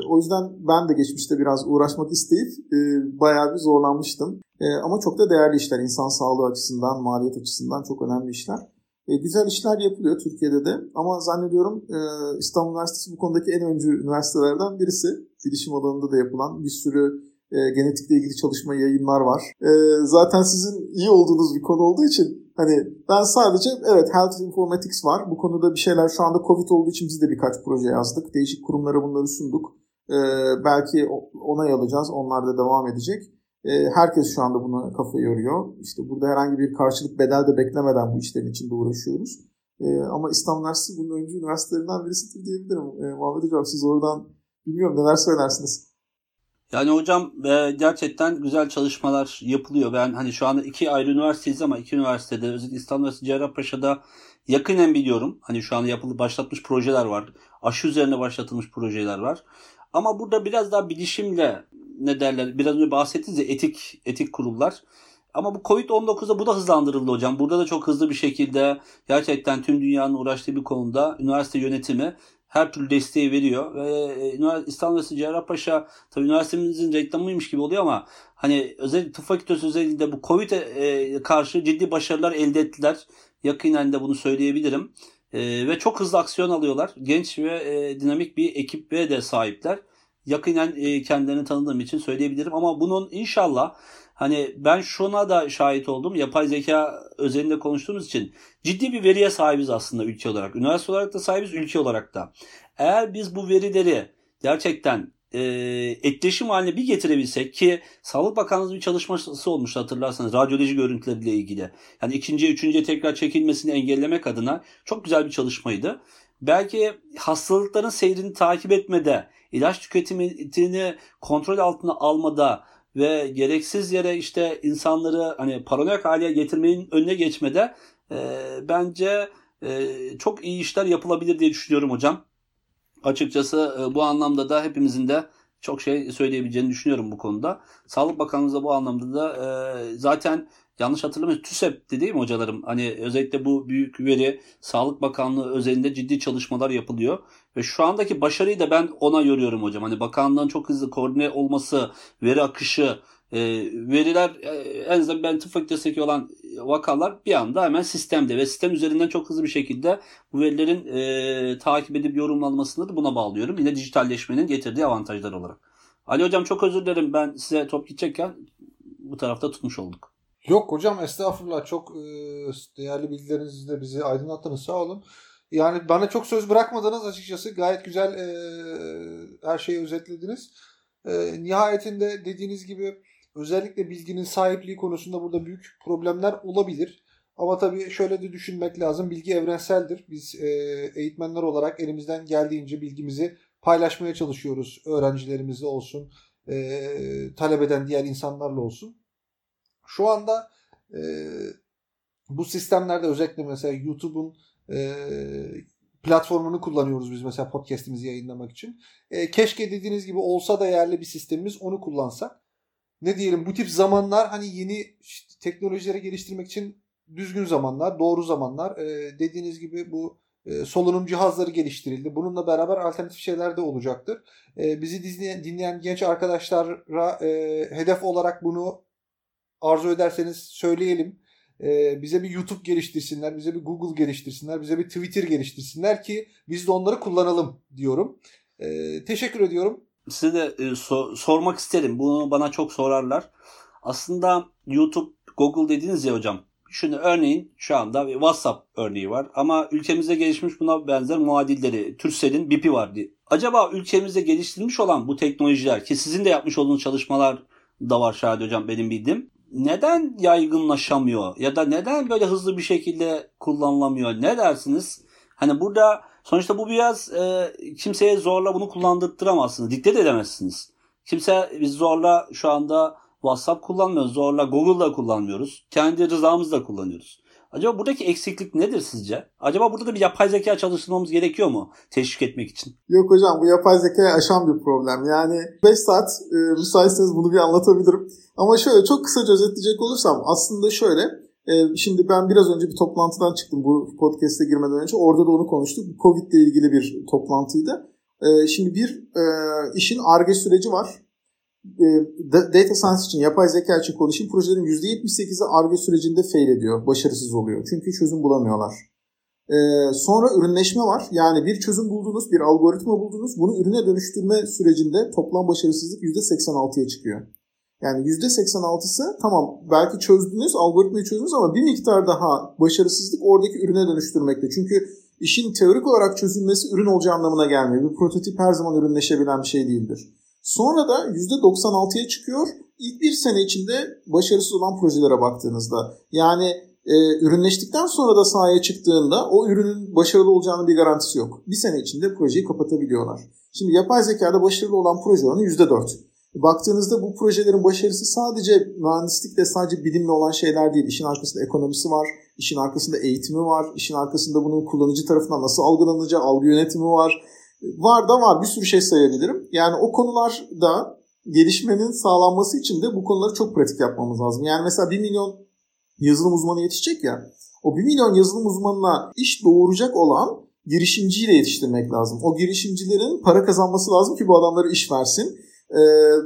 B: o yüzden ben de geçmişte biraz uğraşmak isteyip e, bayağı bir zorlanmıştım. E, ama çok da değerli işler. insan sağlığı açısından, maliyet açısından çok önemli işler. E, güzel işler yapılıyor Türkiye'de de ama zannediyorum e, İstanbul Üniversitesi bu konudaki en öncü üniversitelerden birisi. Bilişim alanında da yapılan bir sürü e, genetikle ilgili çalışma yayınlar var. E, zaten sizin iyi olduğunuz bir konu olduğu için hani ben sadece evet Health Informatics var. Bu konuda bir şeyler şu anda Covid olduğu için biz de birkaç proje yazdık. Değişik kurumlara bunları sunduk. E, belki onay alacağız. Onlar da devam edecek. E, herkes şu anda buna kafa yoruyor. İşte burada herhangi bir karşılık bedel de beklemeden bu işlerin içinde uğraşıyoruz. E, ama İstanbul Üniversitesi bunun öncü üniversitelerinden birisidir diyebilirim. E, Muhammed Hocam siz oradan bilmiyorum neler söylersiniz?
C: Yani hocam e, gerçekten güzel çalışmalar yapılıyor. Ben hani şu anda iki ayrı üniversiteyiz ama iki üniversitede özellikle İstanbul Üniversitesi Cerrahpaşa'da yakinen biliyorum. Hani şu anda yapılı başlatmış projeler var. Aşı üzerine başlatılmış projeler var. Ama burada biraz daha bilişimle ne derler biraz önce bahsettiniz ya etik etik kurullar. Ama bu Covid-19'da bu da hızlandırıldı hocam. Burada da çok hızlı bir şekilde gerçekten tüm dünyanın uğraştığı bir konuda üniversite yönetimi her türlü desteği veriyor. Ve e, İstanbul Üniversitesi Cerrahpaşa tabii üniversitemizin reklamıymış gibi oluyor ama hani özellikle tıp fakültesi özellikle bu Covid'e karşı ciddi başarılar elde ettiler. Yakinen de bunu söyleyebilirim. E, ve çok hızlı aksiyon alıyorlar. Genç ve e, dinamik bir ekibe de sahipler. Yakinen kendilerini tanıdığım için söyleyebilirim ama bunun inşallah Hani ben şuna da şahit oldum. Yapay zeka özelinde konuştuğumuz için ciddi bir veriye sahibiz aslında ülke olarak. Üniversite olarak da sahibiz, ülke olarak da. Eğer biz bu verileri gerçekten e, etkileşim haline bir getirebilsek ki Sağlık Bakanlığı'nın bir çalışması olmuş hatırlarsanız radyoloji görüntüleriyle ilgili. Yani ikinci, üçüncüye tekrar çekilmesini engellemek adına çok güzel bir çalışmaydı. Belki hastalıkların seyrini takip etmede, ilaç tüketimini kontrol altına almada ve gereksiz yere işte insanları hani paranoyak hale getirmenin önüne geçmede e, bence e, çok iyi işler yapılabilir diye düşünüyorum hocam. Açıkçası e, bu anlamda da hepimizin de çok şey söyleyebileceğini düşünüyorum bu konuda. Sağlık Bakanımız da bu anlamda da e, zaten yanlış hatırlamıyorum TÜSEP'ti değil mi hocalarım? Hani özellikle bu büyük veri Sağlık Bakanlığı özelinde ciddi çalışmalar yapılıyor. Ve şu andaki başarıyı da ben ona yoruyorum hocam. Hani bakanlığın çok hızlı koordine olması, veri akışı, e, veriler e, en azından ben tıp fakültesindeki olan vakalar bir anda hemen sistemde ve sistem üzerinden çok hızlı bir şekilde bu verilerin e, takip edip yorumlanmasını da buna bağlıyorum. Yine dijitalleşmenin getirdiği avantajlar olarak. Ali hocam çok özür dilerim ben size top gidecekken bu tarafta tutmuş olduk.
D: Yok hocam estağfurullah çok e, değerli bilgilerinizle bizi aydınlattınız sağ olun. Yani bana çok söz bırakmadınız açıkçası. Gayet güzel e, her şeyi özetlediniz. E, nihayetinde dediğiniz gibi özellikle bilginin sahipliği konusunda burada büyük problemler olabilir. Ama tabii şöyle de düşünmek lazım. Bilgi evrenseldir. Biz e, eğitmenler olarak elimizden geldiğince bilgimizi paylaşmaya çalışıyoruz. Öğrencilerimizle olsun, e, talep eden diğer insanlarla olsun. Şu anda e, bu sistemlerde özellikle mesela YouTube'un e, platformunu kullanıyoruz biz mesela podcast'imizi yayınlamak için. E, keşke dediğiniz gibi olsa da yerli bir sistemimiz onu kullansak. Ne diyelim bu tip zamanlar hani yeni işte, teknolojileri geliştirmek için düzgün zamanlar, doğru zamanlar. E, dediğiniz gibi bu e, solunum cihazları geliştirildi. Bununla beraber alternatif şeyler de olacaktır. E, bizi dinleyen, dinleyen genç arkadaşlara e, hedef olarak bunu arzu ederseniz söyleyelim. Ee, bize bir YouTube geliştirsinler, bize bir Google geliştirsinler, bize bir Twitter geliştirsinler ki biz de onları kullanalım diyorum. Ee, teşekkür ediyorum.
C: Size de e, so- sormak isterim. Bunu bana çok sorarlar. Aslında YouTube, Google dediniz ya hocam. Şunu örneğin şu anda bir WhatsApp örneği var ama ülkemizde gelişmiş buna benzer muadilleri. Turkcell'in BIP'i vardı. Acaba ülkemizde geliştirilmiş olan bu teknolojiler ki sizin de yapmış olduğunuz çalışmalar da var Şahit hocam benim bildiğim neden yaygınlaşamıyor ya da neden böyle hızlı bir şekilde kullanılamıyor ne dersiniz? Hani burada sonuçta bu biraz e, kimseye zorla bunu kullandırtıramazsınız. Dikte de edemezsiniz. Kimse biz zorla şu anda WhatsApp kullanmıyoruz. Zorla Google'da kullanmıyoruz. Kendi rızamızla kullanıyoruz. Acaba buradaki eksiklik nedir sizce? Acaba burada da bir yapay zeka çalıştırmamız gerekiyor mu teşvik etmek için?
B: Yok hocam bu yapay zekayı aşan bir problem. Yani 5 saat e, müsaitseniz bunu bir anlatabilirim. Ama şöyle çok kısaca özetleyecek olursam aslında şöyle e, şimdi ben biraz önce bir toplantıdan çıktım bu podcast'e girmeden önce. Orada da onu konuştuk. Covid ile ilgili bir toplantıydı. E, şimdi bir e, işin ARGE süreci var. Data science için, yapay zeka için konuşayım. Projelerin %78'i ARGE sürecinde fail ediyor, başarısız oluyor. Çünkü çözüm bulamıyorlar. Sonra ürünleşme var. Yani bir çözüm buldunuz, bir algoritma buldunuz. Bunu ürüne dönüştürme sürecinde toplam başarısızlık %86'ya çıkıyor. Yani %86'sı tamam belki çözdünüz, algoritmayı çözdünüz ama bir miktar daha başarısızlık oradaki ürüne dönüştürmekte. Çünkü işin teorik olarak çözülmesi ürün olacağı anlamına gelmiyor. Bir prototip her zaman ürünleşebilen bir şey değildir. Sonra da %96'ya çıkıyor. İlk bir sene içinde başarısız olan projelere baktığınızda. Yani e, ürünleştikten sonra da sahaya çıktığında o ürünün başarılı olacağının bir garantisi yok. Bir sene içinde projeyi kapatabiliyorlar. Şimdi yapay zekada başarılı olan proje oranı %4. Baktığınızda bu projelerin başarısı sadece mühendislikle sadece bilimle olan şeyler değil. İşin arkasında ekonomisi var, işin arkasında eğitimi var, işin arkasında bunun kullanıcı tarafından nasıl algılanacağı, algı yönetimi var. Var da var bir sürü şey sayabilirim. Yani o konularda gelişmenin sağlanması için de bu konuları çok pratik yapmamız lazım. Yani mesela 1 milyon yazılım uzmanı yetişecek ya. O 1 milyon yazılım uzmanına iş doğuracak olan girişimciyle yetiştirmek lazım. O girişimcilerin para kazanması lazım ki bu adamlara iş versin. E,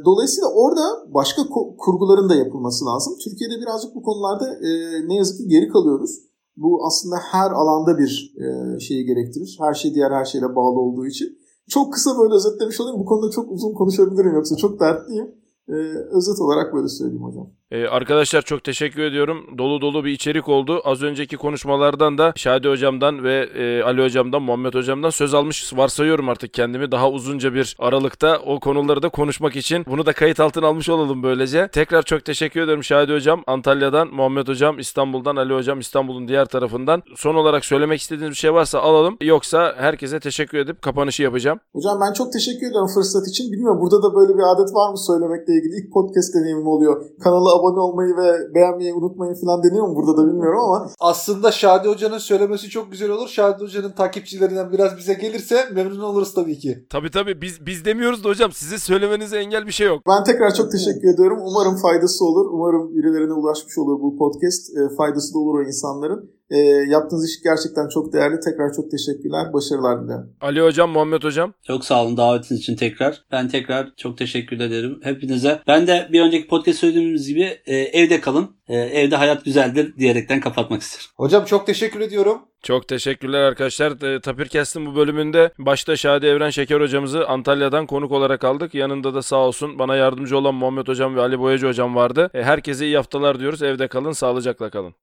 B: dolayısıyla orada başka kurguların da yapılması lazım. Türkiye'de birazcık bu konularda e, ne yazık ki geri kalıyoruz. Bu aslında her alanda bir e, şeyi gerektirir. Her şey diğer her şeyle bağlı olduğu için. Çok kısa böyle özetlemiş olayım. Bu konuda çok uzun konuşabilirim yoksa çok dertliyim. Ee, özet olarak böyle söyleyeyim hocam.
A: Ee, arkadaşlar çok teşekkür ediyorum. Dolu dolu bir içerik oldu. Az önceki konuşmalardan da Şadi hocamdan ve e, Ali hocamdan, Muhammed hocamdan söz almış varsayıyorum artık kendimi. Daha uzunca bir aralıkta o konuları da konuşmak için bunu da kayıt altına almış olalım böylece. Tekrar çok teşekkür ederim Şadi hocam Antalya'dan, Muhammed hocam İstanbul'dan, Ali hocam İstanbul'un diğer tarafından. Son olarak söylemek istediğiniz bir şey varsa alalım. Yoksa herkese teşekkür edip kapanışı yapacağım.
B: Hocam ben çok teşekkür ederim fırsat için. Bilmiyorum burada da böyle bir adet var mı söylemekle ilgili. ilk podcast deneyimim oluyor. Kanala abone olmayı ve beğenmeyi unutmayın falan deniyor mu burada da bilmiyorum ama
D: Aslında Şadi Hoca'nın söylemesi çok güzel olur. Şadi Hoca'nın takipçilerinden biraz bize gelirse memnun oluruz tabii ki.
A: Tabii tabii biz biz demiyoruz da hocam size söylemenize engel bir şey yok.
B: ben tekrar çok teşekkür ediyorum. Umarım faydası olur. Umarım birilerine ulaşmış olur bu podcast. E, faydası da olur o insanların. E, yaptığınız iş gerçekten çok değerli. Tekrar çok teşekkürler. Başarılar dilerim.
A: Ali hocam, Muhammed hocam.
C: Çok sağ olun davetiniz için tekrar. Ben tekrar çok teşekkür ederim hepinize. Ben de bir önceki podcast söylediğimiz gibi e, evde kalın. E, evde hayat güzeldir diyerekten kapatmak isterim.
D: Hocam çok teşekkür ediyorum.
A: Çok teşekkürler arkadaşlar. E, Tapirkest'in bu bölümünde başta Şadi Evren Şeker hocamızı Antalya'dan konuk olarak aldık. Yanında da sağ olsun bana yardımcı olan Muhammed hocam ve Ali Boyacı hocam vardı. E, herkese iyi haftalar diyoruz. Evde kalın, sağlıcakla kalın.